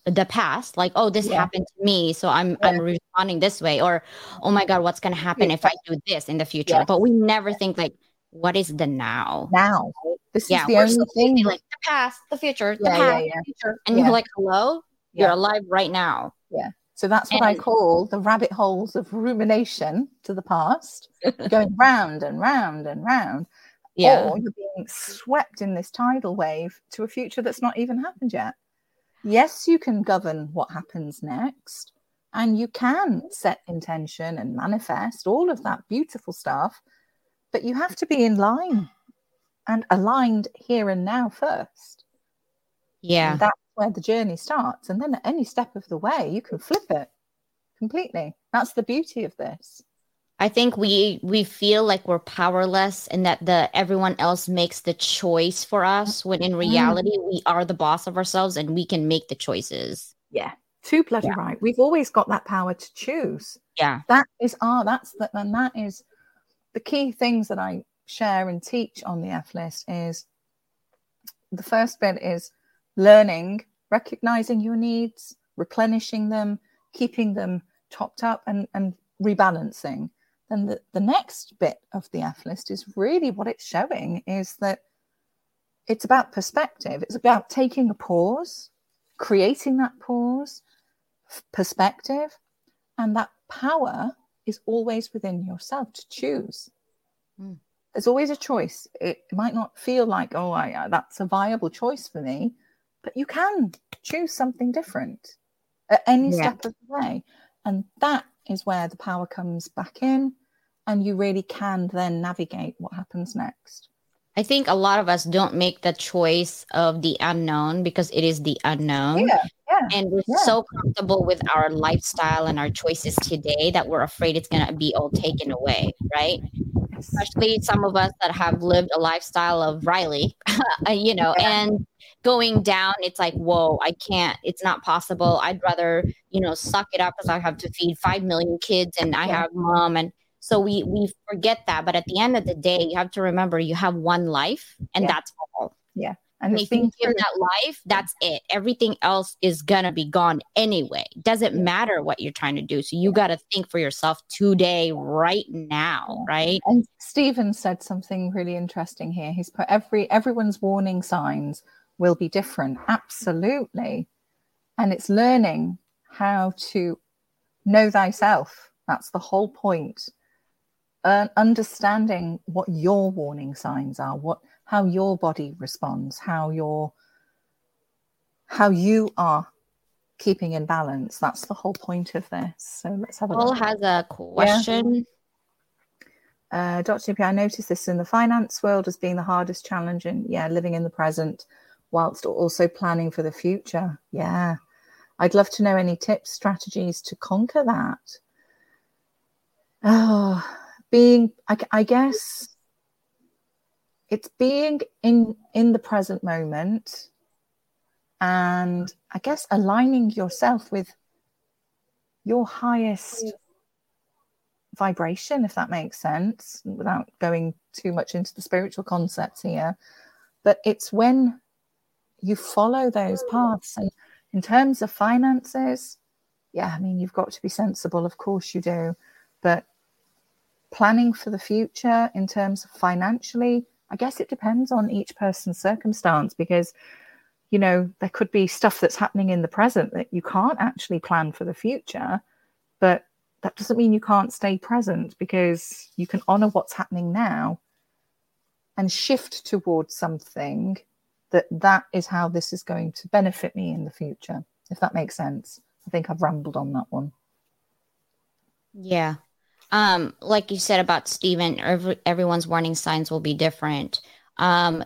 the past, like, oh, this Yeah. happened to me, so I'm I'm responding this way, or oh my god, what's gonna happen Yeah. if I do this in the future? Yeah. But we never think like, what is the now? Now, this yeah, is the only thing. like the past, the future, the Yeah, yeah, past, yeah. the future, and Yeah. you're like, hello, you're alive right now. Yeah. So that's what I call the rabbit holes of rumination to the past, (laughs) going round and round and round. Yeah. Or you're being swept in this tidal wave to a future that's not even happened yet. Yes, you can govern what happens next, and you can set intention and manifest all of that beautiful stuff, but you have to be in line and aligned here and now first. Yeah. And that's where the journey starts. And then at any step of the way, you can flip it completely. That's the beauty of this. I think we we feel like we're powerless and that the everyone else makes the choice for us when in mm. reality we are the boss of ourselves and we can make the choices. Yeah. Too bloody Yeah. right. We've always got that power to choose. Yeah. That is our, that's the, and that is the key things that I share and teach on the F list is the first bit is learning, recognizing your needs, replenishing them, keeping them topped up and, and rebalancing. Then the, the next bit of the F list is really what it's showing is that it's about perspective. It's about taking a pause, creating that pause, perspective, and that power is always within yourself to choose. Mm. There's always a choice. It might not feel like, oh, I, uh, that's a viable choice for me, but you can choose something different at any Yeah. step of the way. And that is where the power comes back in, and you really can then navigate what happens next. I think a lot of us don't make the choice of the unknown because it is the unknown. Yeah, yeah. And we're Yeah. so comfortable with our lifestyle and our choices today that we're afraid it's going to be all taken away, right? especially some of us that have lived a lifestyle of Riley, (laughs) you know, and going down, it's like, whoa, I can't, it's not possible. I'd rather, you know, suck it up because I have to feed 5 million kids and I have mom. And so we, we forget that. But at the end of the day, you have to remember you have one life and Yeah. that's all. And And if you give that life, that's it. Everything else is gonna be gone anyway. Doesn't matter what you're trying to do. So you got to think for yourself today, right now, right? And Stephen said something really interesting here. He's put every everyone's warning signs will be different. Absolutely. And it's learning how to know thyself. That's the whole point. Uh, understanding what your warning signs are, what how your body responds, how your how you are keeping in balance. That's the whole point of this. So let's have a Paul look. has a question. Uh, Dr. P, I noticed this in the finance world as being the hardest challenge and yeah, living in the present whilst also planning for the future. Yeah. I'd love to know any tips, strategies to conquer that. Oh, being I, I guess it's being in in the present moment and i guess aligning yourself with your highest vibration if that makes sense without going too much into the spiritual concepts here but it's when you follow those oh. paths. And in terms of finances yeah i mean you've got to be sensible of course you do but planning for the future in terms of financially I guess it depends on each person's circumstance because, you know, there could be stuff that's happening in the present that you can't actually plan for the future, but that doesn't mean you can't stay present because you can honor what's happening now and shift towards something that that is how this is going to benefit me in the future if that makes sense i think i've rambled on that one yeah um, like you said about Stephen, every, everyone's warning signs will be different. Um,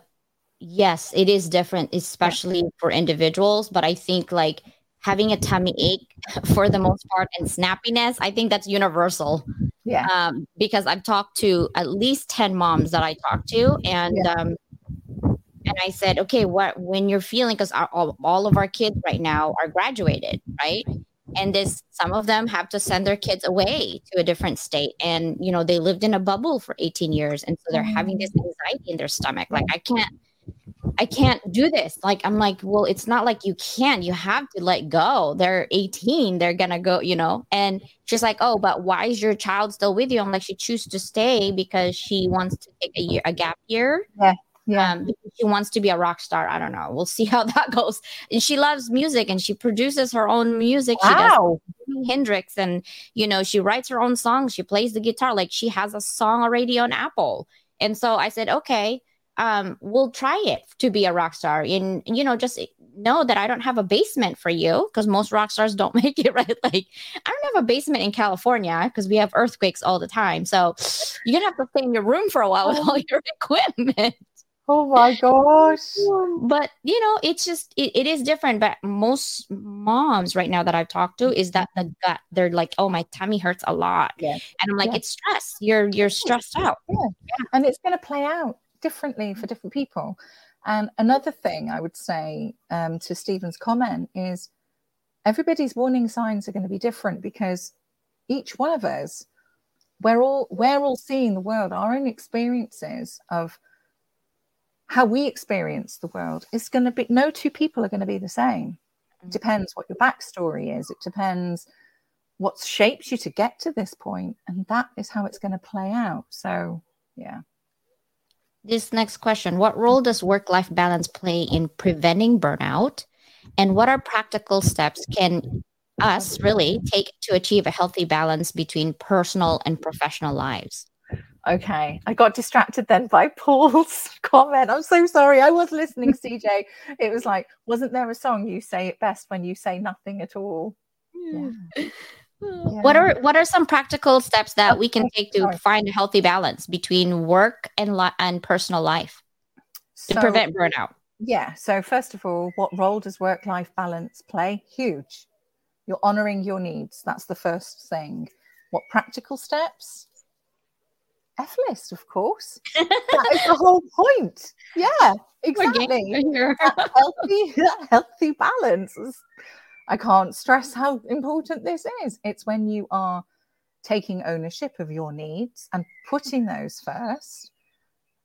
yes, it is different, especially for individuals. But I think like having a tummy ache (laughs) for the most part and snappiness, I think that's universal. Yeah. Um, because I've talked to at least 10 moms that I talked to and yeah. um and I said, okay, what when you're feeling because all, all of our kids right now are graduated, right? and this some of them have to send their kids away to a different state. And you know they lived in a bubble for 18 years. And so they're having this mm. anxiety in their stomach. Like i can't i can't do this. Like i'm like well it's not like you can't you have to let go. They're 18 they're gonna go you know? And she's like oh but why is your child still with you? I'm like she chooses to stay because she wants to take a year a gap year. Yeah yeah. Um, she wants to be a rock star. I don't know. We'll see how (laughs) that goes. And she loves music and she produces her own music. Wow. She does Hendrix and, you know, she writes her own songs. She plays the guitar. Like she has a song already on Apple. And so I said, okay, um, we'll try it to be a rock star. And, you know, just know that I don't have a basement for you because most rock stars (laughs) don't make it, right? Like, I don't have a basement in California because we have earthquakes all the time. So you're going to have to stay in your room for a while with all your (laughs) equipment. Oh my gosh. But you know, it's just it, it is different. But most moms right now that I've talked to is that the gut, they're like, oh, my tummy hurts a lot. Yeah. And I'm like, yeah. it's stress. You're you're stressed out. Yeah. yeah. And it's gonna play out differently for different people. And another thing I would say um, to Stephen's comment is everybody's warning signs are going to be different because each one of us, we're all we're all seeing the world, our own experiences of how we experience the world is going to be no two people are going to be the same. It mm. depends what your backstory is. It depends what shapes you to get to this point, and that is how it's going to play out. So, yeah. This next question What role does work life balance play in preventing burnout? And what are practical steps can us really take to achieve a healthy balance between personal and professional lives? Okay, I got distracted then by (laughs) Paul's comment. I'm so sorry. I was listening, (laughs) CJ. It was like, wasn't there a song you say it best when you say nothing at all? Yeah. yeah. (laughs) What are what are some practical steps that we can take to sorry. find a healthy balance between work and li- and personal life to so, prevent burnout? Yeah. So first of all, what role does work life balance play? Huge. You're honoring your needs. That's the first thing. What practical steps? F list, of course. (laughs) that is the whole point. Yeah, exactly. healthy, (laughs) healthy balance. I can't stress how important this is. It's when you are taking ownership of your needs and putting those first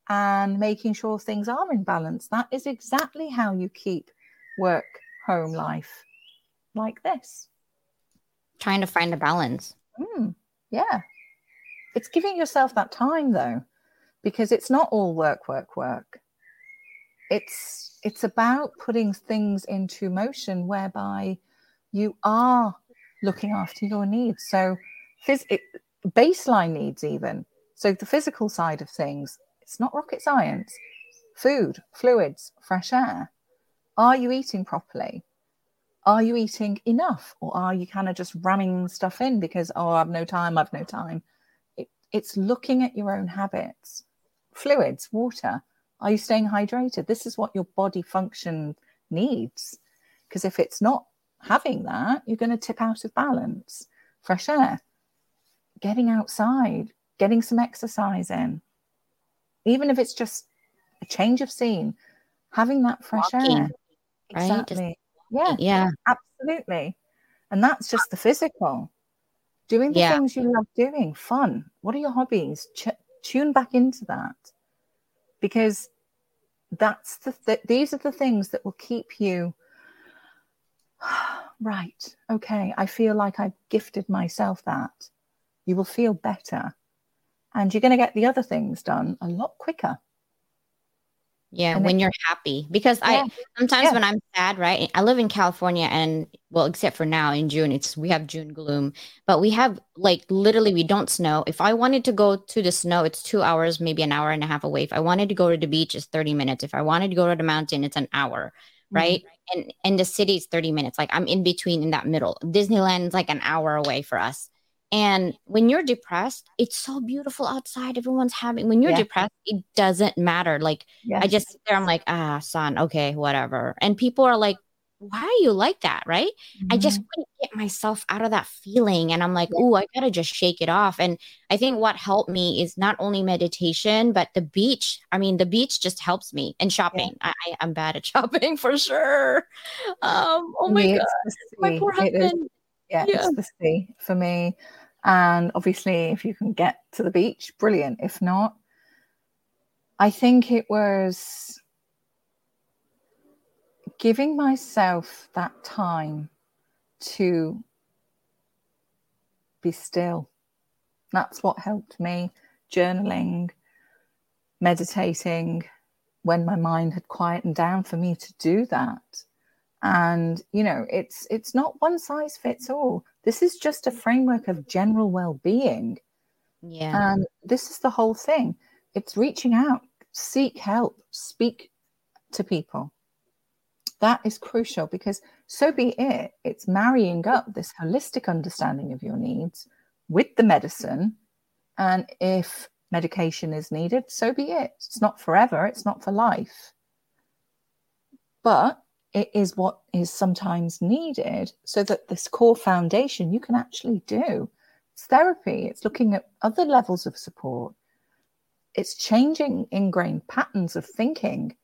and making sure things are in balance. That is exactly how you keep work, home life like this. Trying to find a balance. Mm, yeah, it's giving yourself that time though, because it's not all work, work, work. It's it's about putting things into motion whereby you are looking after your needs. So phys- it, baseline needs even. So the physical side of things, it's not rocket science. Food, fluids, fresh air. Are you eating properly? Are you eating enough? Or are you kind of just ramming stuff in because, oh, I've no time, I've no time? It's looking at your own habits, fluids, water. Are you staying hydrated? This is what your body function needs. Because if it's not having that, you're going to tip out of balance. Fresh air, getting outside, getting some exercise in, even if it's just a change of scene, having that fresh Walking, air. right? Exactly. Yeah, Yeah. absolutely. And that's just the physical. Doing the Yeah. things you love doing, fun. What are your hobbies? Ch- tune back into that because that's the th- these are the things that will keep you (sighs) right. Okay, I feel like I've gifted myself that. You will feel better, and you're going to get the other things done a lot quicker. Yeah, And when you're happy. Because Yeah. I sometimes Yeah. when I'm sad, right? I live in California and well, except for now in June, it's we have June gloom, but we have like literally we don't snow. If I wanted to go to the snow, it's two hours, maybe an hour and a half away. If I wanted to go to the beach, it's 30 minutes. If I wanted to go to the mountain, it's an hour, mm-hmm. right? And and the city is 30 minutes. Like I'm in between in that middle. Disneyland is like an hour away for us. And when you're depressed, it's so beautiful outside. Everyone's having when you're Yeah. depressed, it doesn't matter. Like Yes. I just sit there, I'm like, ah, son, okay, whatever. And people are like, why are you like that? Right. I just couldn't get myself out of that feeling. And I'm like, oh, I gotta just shake it off. And I think what helped me is not only meditation, but the beach. I mean, the beach just helps me and shopping. I, I, I'm bad at (laughs) shopping for sure. Um, oh my God, my poor husband. Yeah, Yeah. it's the sea for me. And obviously, if you can get to the beach, brilliant. If not, I think it was giving myself that time to be still. That's what helped me. Journaling, meditating, when my mind had quietened down for me to do that and you know it's it's not one size fits all. This is just a framework of general well-being. Yeah. and this is the whole thing. It's reaching out. Seek help. Speak to people. That is crucial because so be it. It's marrying up this holistic understanding of your needs with the medicine. And if medication is needed so be it. It's not forever. It's not for life. But it is what is sometimes needed so that this core foundation you can actually do. It's therapy, it's looking at other levels of support, it's changing ingrained patterns of thinking,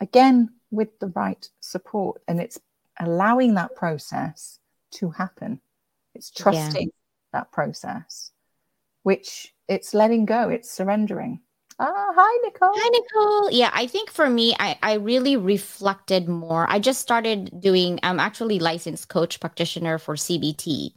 again, with the right support. And it's allowing that process to happen. It's trusting that process, which it's letting go, it's surrendering. Ah, hi, Nicole. Hi, Nicole. Yeah, I think for me, I, I really reflected more. I just started doing, I'm actually licensed coach practitioner for CBT.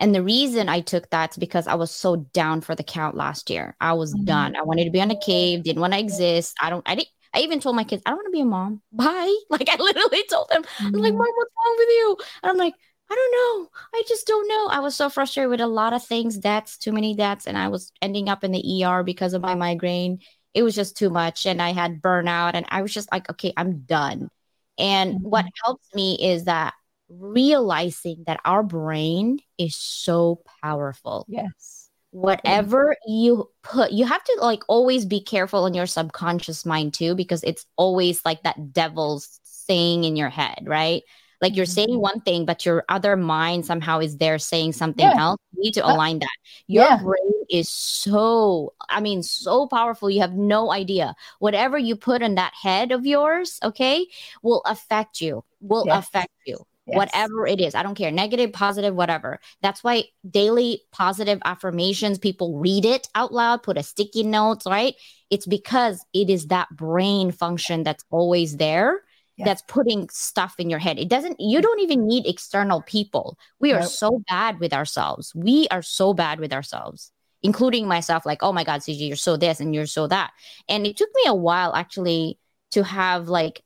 And the reason I took that is because I was so down for the count last year. I was Mhm. done. I wanted to be on a cave, didn't want to exist. I don't, I didn't, I even told my kids, I don't want to be a mom. (laughs) Bye. Like I literally told them, I'm like, Mhm. Mom, what's wrong with you? And I'm like, I don't know. I just don't know. I was so frustrated with a lot of things, debts, too many debts, and I was ending up in the ER because of my migraine. It was just too much, and I had burnout, and I was just like, okay, I'm done. And what helps me is that realizing that our brain is so powerful Yes. whatever you put you have to like always be careful in your subconscious mind too because it's always like that devil's saying in your head right like you're saying Mhm. one thing but your other mind somehow is there saying something Yeah. else you need to Uh, align that your yeah. brain is so i mean so powerful you have no idea whatever you put in that head of yours okay will affect you will Yes. affect you Yes. whatever it is. I don't care, negative, positive, whatever. That's why daily positive affirmations, people read it out loud, put a sticky notes, right? It's because it is that brain function that's always there. Yes. That's putting stuff in your head. It doesn't, you don't even need external people. We are Nope. so bad with ourselves. We are so bad with ourselves, including myself. Like, oh my God, CJ, you're so this and you're so that. And it took me a while actually to have like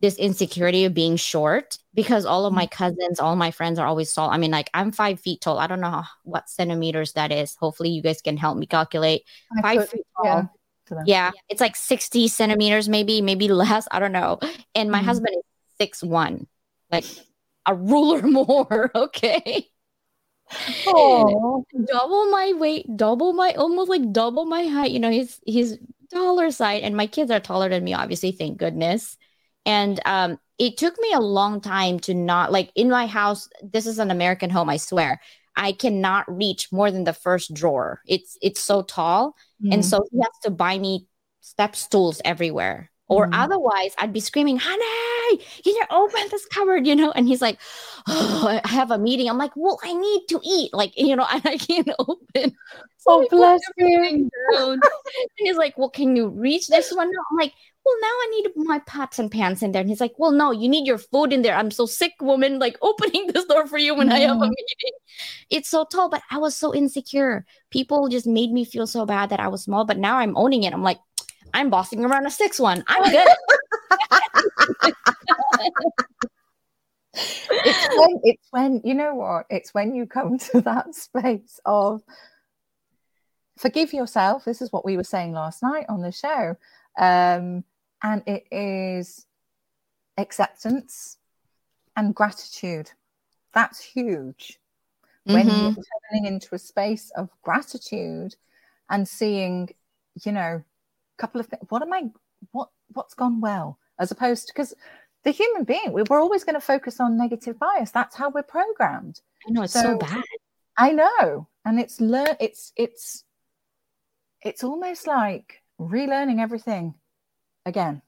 this insecurity of being short because all of mm. my cousins, all my friends are always tall. I mean, like I'm five feet tall. I don't know how, what centimeters that is. Hopefully, you guys can help me calculate. I Five put- feet yeah, tall. To them. Yeah, it's like 60 centimeters, maybe, maybe less. I don't know. And my Mhm. husband is six one, like a ruler (laughs) more. Okay. Oh, double my weight, double my almost like double my height. You know, he's he's taller side, and my kids are taller than me, obviously, thank goodness. And um, it took me a long time to not like in my house. This is an American home, I swear. I cannot reach more than the first drawer. It's it's so tall, Mm. and so he has to buy me step stools everywhere. Or Mm. otherwise, I'd be screaming, "Honey, can you open this cupboard?" You know, and he's like, "Oh, I have a meeting." I'm like, "Well, I need to eat." Like, you know, (laughs) and I can't open. So Oh, bless down. (laughs) and he's like, "Well, can you reach this one?" I'm like, "Well, now I need my pots and pans in there." And he's like, "Well, no, you need your food in there. I'm so sick, woman. Like (laughs) opening this door for you when I have a Mm. meeting. It's so tall, but I was so insecure. People just made me feel so bad that I was small. But now I'm owning it. I'm like, I'm bossing around a six one. I'm good. (laughs) it's when it's when you know what it's when you come to (laughs) that space of forgive yourself this is what we were saying last night on the show um and it is acceptance and gratitude. That's huge. When Mhm. you're turning into a space of gratitude and seeing you know a couple of things what am i what what's gone well? As opposed to because the human being we, we're always going to focus on negative bias. That's how we're programmed. I know it's so, So- bad. i know. And it's learn it's it's it's almost like relearning everything again.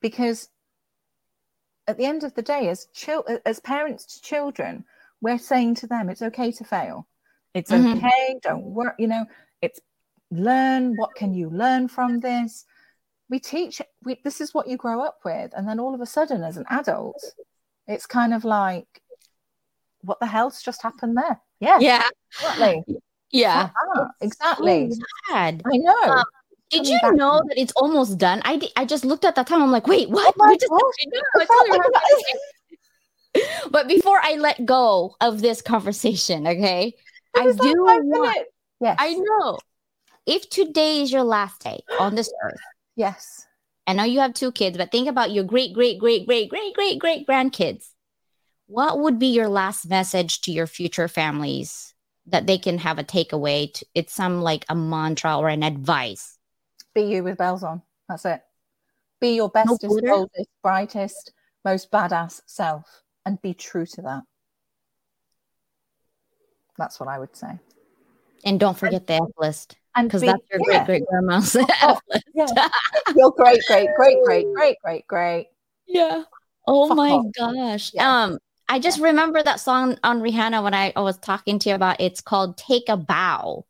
Because at the end of the day as chil- as parents to children we're saying to them it's okay to fail. It's Mhm. okay. Don't work you know it's learn what can you learn from this? We teach we, this is what you grow up with. And then all of a sudden as an adult it's kind of like what the hell's just happened there? Yeah Yeah. exactly. Yeah. Exactly. So i know. Um, Did you back know that it's almost done? I di- I just looked at that time. I'm like, wait, what? Oh just- gosh, I know, I I totally felt like (laughs) but before I let go of this conversation, okay, I do want. yes I know. If today is your last day on this earth, yes I know you have two kids, but think about your great, great, great, great, great, great, great grandkids. What would be your last message to your future families that they can have a takeaway? To, it's some like a mantra or an advice. Be you with bells on that's it be your bestest glitter? boldest brightest most badass self and be true to that that's what i would say And don't forget the F list because be- that's your yeah, great great grandma's Oh, F list. yeah. (laughs) your great great great great great great great Yeah. Oh Fuck my off. gosh. Yeah. Um, I just remember that song on Rihanna when I, I was talking to you about. It's called "Take a Bow."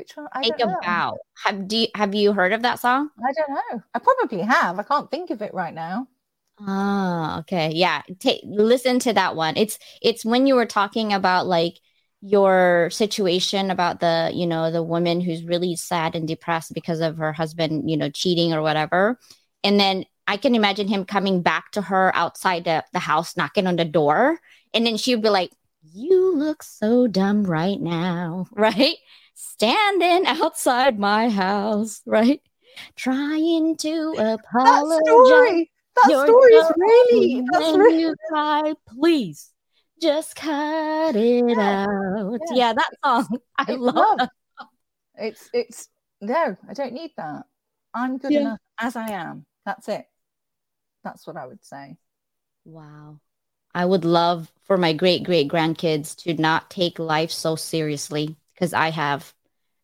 Which one i Take don't a bow. Have do you, have you heard of that song? i don't know i probably have i can't think of it right now Ah, okay. Yeah. Take listen to that one. It's it's when you were talking about like your situation about the, you know, the woman who's really sad and depressed because of her husband, you know, cheating or whatever. And then I can imagine him coming back to her outside the, the house, knocking on the door. And then she'd be like, You look so dumb right now, (laughs) right? Standing outside my house, right? Trying to apologize. that story that You're story is really that's when really you cry, please just cut it Yeah, out. yeah. Yeah, that song. (laughs) I It's love love. It's it's no, I don't need that. I'm good Yeah. enough as I am. That's it. That's what I would say. Wow. I would love for my great great grandkids to not take life so seriously because I have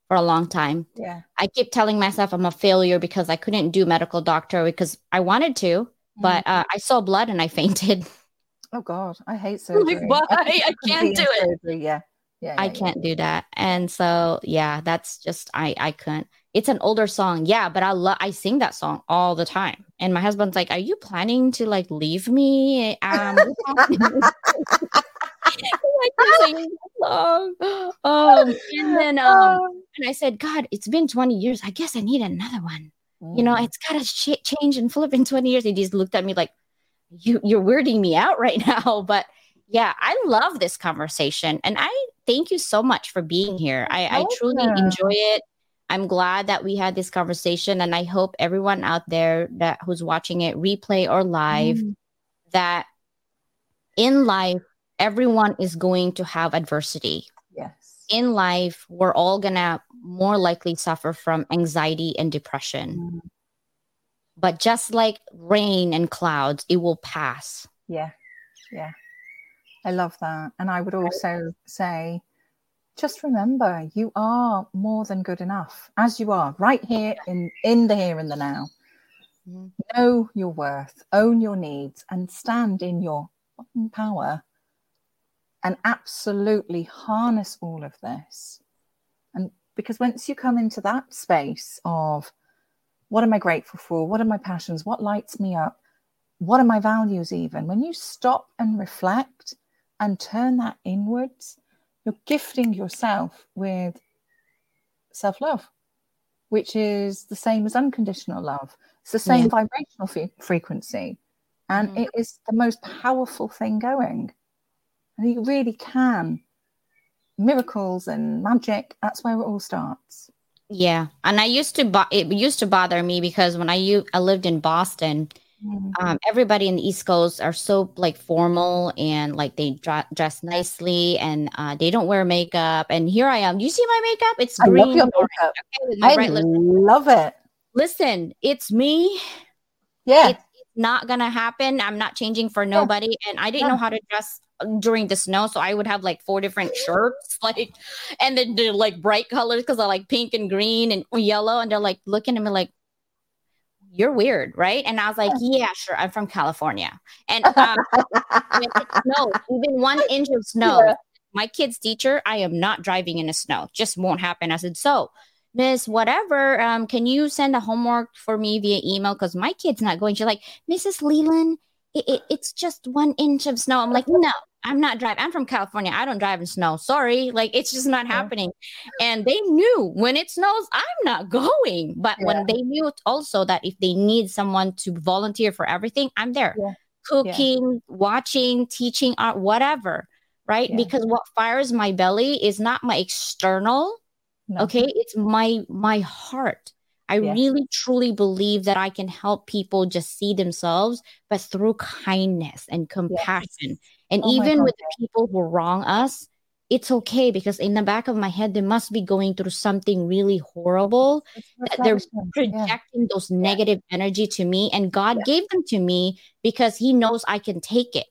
for a long time. Yeah. I keep telling myself I'm a failure because I couldn't do medical doctor because I wanted to, but uh, I saw blood and I fainted. (laughs) oh God, I hate surgery. why? couldn't I can't do it. Surgery. Yeah. Yeah. I yeah, can't do that. And so yeah, that's just I I couldn't. It's an older song. Yeah, but I love I sing that song all the time. And my husband's like, "Are you planning to like leave me?" Um (laughs) (laughs) like singing that (laughs) song. Um and then um and I said, "God, it's been 20 years. I guess I need another one." You know, Mm. it's got to ch- change and flip in 20 years. He just looked at me like, you, you're weirding me out right (laughs) now. But yeah, I love this conversation. And I thank you so much for being here. I, I truly enjoy it. I'm glad that we had this conversation. And I hope everyone out there that who's watching it, replay or live, Mm. that in life, everyone is going to have adversity yes. in life, we're all gonna more likely suffer from anxiety and depression. Mm. But just like rain and clouds, it will pass. Yeah. Yeah. I love that. And I would also say, just remember, you are more than good enough as you are, right here in, in the here and the now. Mm-hmm. Know your worth, own your needs, and stand in your power and absolutely harness all of this. And because once you come into that space of what am I grateful for? What are my passions? What lights me up? What are my values, even? When you stop and reflect and turn that inwards, you're gifting yourself with self love, which is the same as unconditional love. It's the same yeah. vibrational f- frequency. And mm. it is the most powerful thing going. And you really can. Miracles and magic, that's where it all starts. Yeah. And I used to, bo- it used to bother me because when I, u- I lived in Boston, mm. um, everybody in the East Coast are so like formal and like they dra- dress nicely and uh, they don't wear makeup. And here I am. You see my makeup? It's green. I love your makeup. Okay, I love it listen, it's me. Yeah. It's, not gonna happen. I'm not changing for nobody. Yeah. And I didn't yeah. know how to dress during the snow. So I would have like four different shirts, (laughs) like, and then they're like bright colors because I like pink and green and yellow. And they're like looking at me like, you're weird, right? And I was like, yeah, sure. I'm from California. And (laughs) um, snow, even one inch of snow, yeah. my kid's teacher, I am not driving in the snow. Just won't happen. I said, so Miss whatever, um, can you send a homework for me via email? Because my kid's not going. She's like, Mrs. Leland, it, it, it's just one inch of snow. I'm like, no, I'm not driving. I'm from California. I don't drive in snow. Sorry. Like, it's just not happening. And they knew when it snows, I'm not (laughs) going. But yeah. when they knew also that if they need someone to volunteer for everything, I'm there. Yeah. Cooking, watching, teaching art, whatever. Right. Because what fires my belly is not my external no. Okay. It's my my heart. I yeah. really truly believe that I can help people just see themselves, but through kindness and compassion. Yes. And oh even with the people who wrong us, it's okay because in the back of my head, they must be going through something really horrible. That they're projecting yeah. those negative yeah. energy to me, and God gave them to me because He knows I can take it.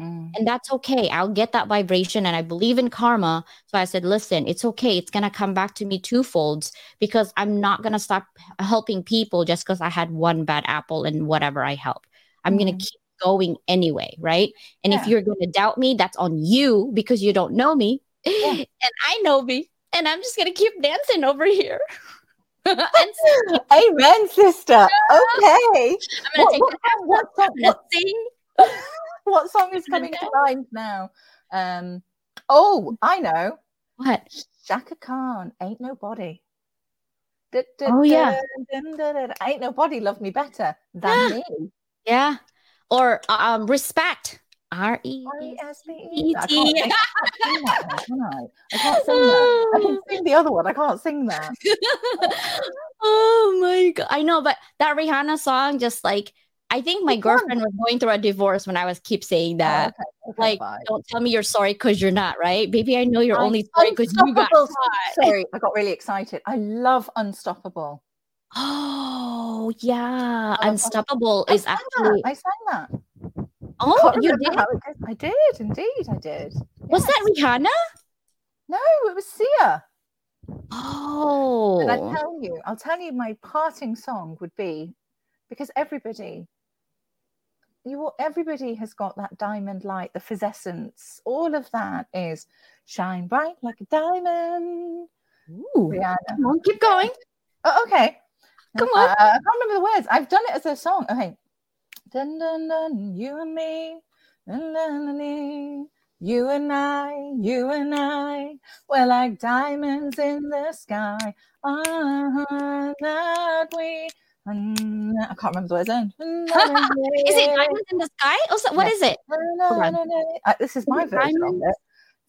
Mm. And that's okay. I'll get that vibration and I believe in karma. So I said, listen, it's okay. It's going to come back to me twofolds because I'm not going to stop helping people just because I had one bad apple and whatever I help. I'm mm. going to keep going anyway. Right. And yeah. if you're going to doubt me, that's on you because you don't know me. Yeah. (laughs) And I know me. And I'm just going to keep dancing over here. (laughs) (laughs) Amen, sister. Okay. I'm going to take what, what, what, going to sing what song is coming to mind now? Um, oh, I know. What? Chaka Khan, Ain't Nobody. oh, yeah. Ain't Nobody Love Me Better Than (gasps) Me. Yeah. Or um, Respect. R E S P E T. I can't sing that. I can (laughs) sing the other one. I can't sing that. (laughs) oh my god! I know, but that Rihanna song just like I think my girlfriend was going through a divorce when I was keep saying oh, that. Oh, okay. Okay, like, don't tell me you're sorry because you're not, right? Baby, I know you're I'm only sorry because you got caught. Sorry, I got really excited. I love Unstoppable. Oh yeah, Unstoppable is actually. That. I sang that. Oh, you did? I did, indeed, I did. Yes. Was that Rihanna? No, it was Sia. Oh. And I oh. tell you, I'll tell you, my parting song would be because everybody you everybody has got that diamond light, the physescence, all of that is shine bright like a diamond. Ooh, Rihanna. Come on, keep going. Oh, okay. Come on. Uh, I can't remember the words. I've done it as a song. Okay. Dun dun dun, you and me. Dun, dun, dun, dun. You and I, you and I, we're like diamonds in the sky. Uh-huh, that we I can't remember the words. (laughs) is it Diamonds in the Sky? Also, what is it? Uh, this is my version Diamonds? of it.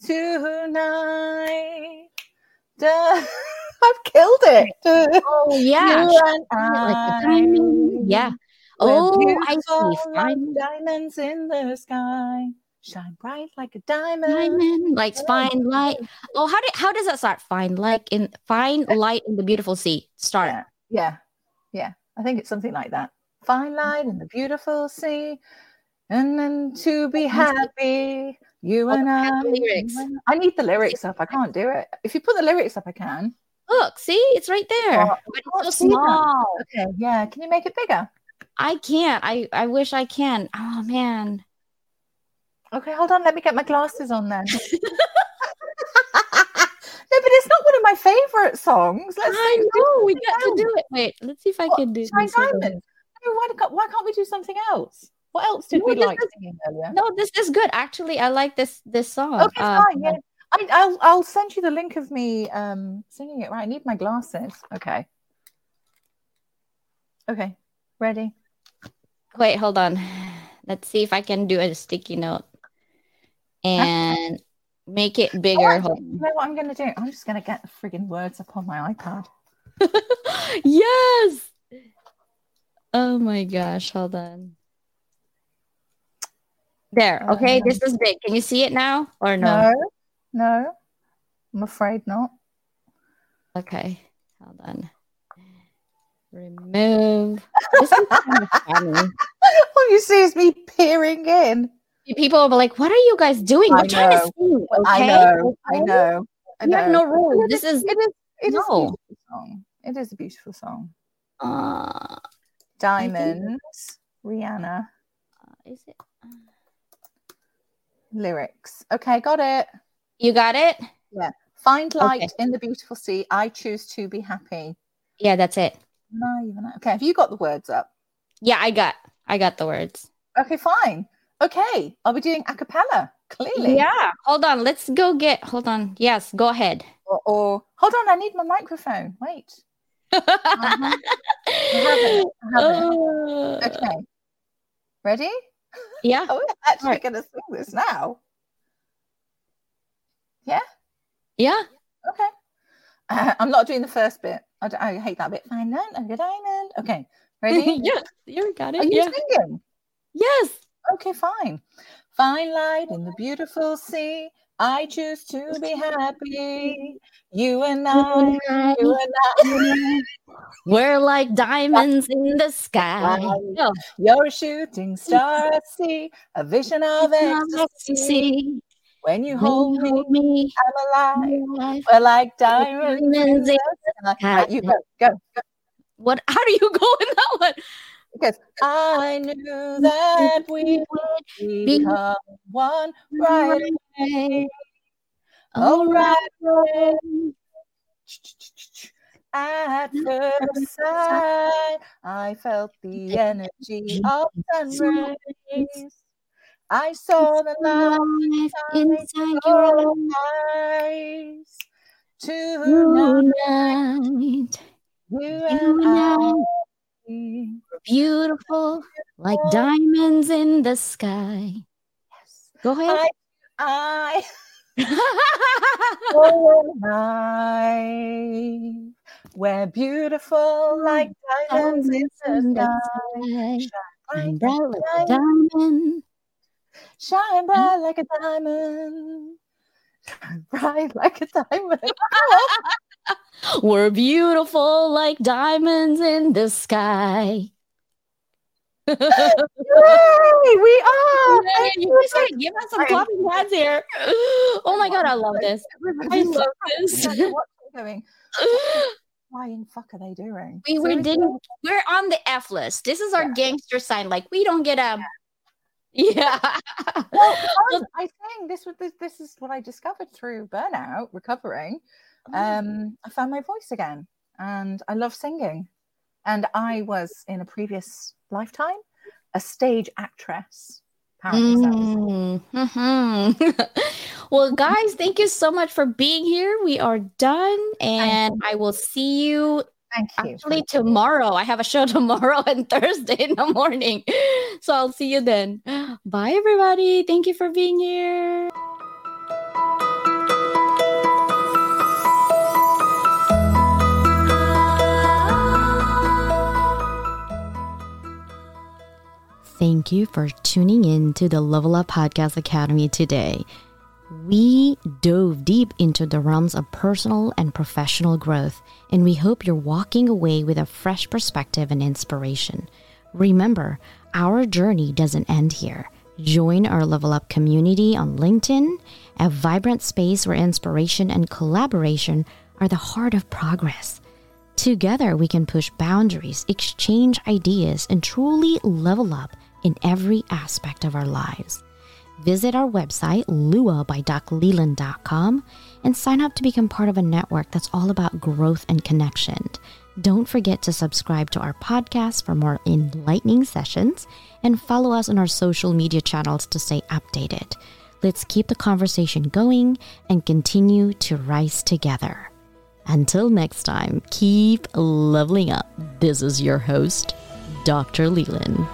Tonight. (laughs) I've killed it. Oh yeah. Like yeah. Oh, I see. Fine. Diamonds in the sky. Shine bright like a diamond. Diamond, like fine light. Oh, how did how does that start? Fine like in fine light in the beautiful sea. Start. Yeah. Yeah. yeah. I think it's something like that. Fine line in the beautiful sea. And then to be happy, you Oh, and I I. lyrics. I need the lyrics up. I can't do it. If you put the lyrics up, I can. Look, see, it's right there. Oh, but it's so small. Okay, yeah. Can you make it bigger? I can't. I I wish I can. Oh man. Okay, hold on. Let me get my glasses on then. (laughs) it's not one of my favorite songs. Let's I see. know we got to do it. Wait, let's see if I What, can do Shine this. Hold on. Diamond. No, why, can't- why can't we do something else? What else did No, we like is- singing earlier? No, this is good. Actually, I like this this song. Okay, Uh, fine. Yeah, I, I'll I'll send you the link of me um singing it. Right, I need my glasses. Okay. Okay, ready. Wait, hold on. Let's see if I can do a sticky note and make it bigger. Oh, Hold You know what I'm gonna do? I'm just gonna get the friggin' words up on my iPad. (laughs) yes. Oh my gosh, hold on. There. Okay, this is big. Can you see it now or no? No, no, I'm afraid not. Okay, hold on. Remove. This is kind of (laughs) funny. All you see is me peering in. People will be like, "What are you guys doing? I We're trying to know. sing." Okay? I know, I know, I We have no rules. It This is it is it is a No. beautiful song. It is a beautiful song. uh, Diamonds, Rihanna is it? lyrics. Okay, got it. You got it? Yeah. Find light Okay. in the beautiful sea. I choose to be happy. Yeah, that's it. No, even okay. Have you got the words up? Yeah, I got I got the words. Okay, fine. Okay, I'll be doing a cappella. Clearly. Yeah. Hold on. Let's go get hold on. Yes, go ahead. Or, or hold on, I need my microphone. Wait. Uh-huh. I have it. I have it. Uh, Okay. Ready? Yeah. Oh, we're actually Right. going to sing this now. Yeah. Yeah. Okay. Uh, I'm not doing the first bit. I hate that bit. Fine, then. I'm a diamond. Okay. Ready? (laughs) yes. You got it. Are you Yeah. singing? Yes. Okay, fine. Fine light in the beautiful sea. I choose to be happy. You and I, you and I. We're like diamonds in the sky. Oh, You're a shooting star at sea, a vision of ecstasy. When you When hold you me, hold me, I'm alive. alive. We're like diamonds in the sky. Right, you go, go, go. What? (laughs) How do you go in that one? Because I knew that we would become one right away. Oh, right away. At first sight, I felt the energy of sun rays. I saw the light inside your eyes. Tonight, you You and I beautiful like diamonds in the sky. Yes. Go ahead. I, I, (laughs) oh, we're beautiful like diamonds in the sky. Shine Shine bright bright, like a diamond. shine bright mm-hmm. like a diamond. Shine bright (laughs) like a diamond. (laughs) We're beautiful like diamonds in the sky. Yay, we are. You guys gotta give us some clapping hands here. Oh my god, I love this. I love this. Doing? (laughs) Flying fuck are they doing? We were didn't. We're on the F list. This is our Yeah. gangster sign. Like we don't get a yeah. Well, (laughs) I, I think this was this, this is what I discovered through burnout, recovering. Um, I found my voice again, and I love singing. And I was in a previous lifetime a stage actress. Mhm. (laughs) well, guys, thank you so much for being here. We are done, and I will see you Thank you. actually tomorrow. I have a show (laughs) tomorrow and Thursday in the morning. (laughs) So I'll see you then. Bye, everybody. Thank you for being here. Thank you for tuning in to the Level Up Podcast Academy today. We dove deep into the realms of personal and professional growth, and we hope you're walking away with a fresh perspective and inspiration. Remember, our journey doesn't end here. Join our Level Up community on LinkedIn, a vibrant space where inspiration and collaboration are the heart of progress. Together, we can push boundaries, exchange ideas, and truly level up in every aspect of our lives. Visit our website, luabyduckleland.com, and sign up to become part of a network that's all about growth and connection. Don't forget to subscribe to our podcast for more enlightening sessions and follow us on our social media channels to stay updated. Let's keep the conversation going and continue to rise together. Until next time, keep leveling up. This is your host, Dr. Leland.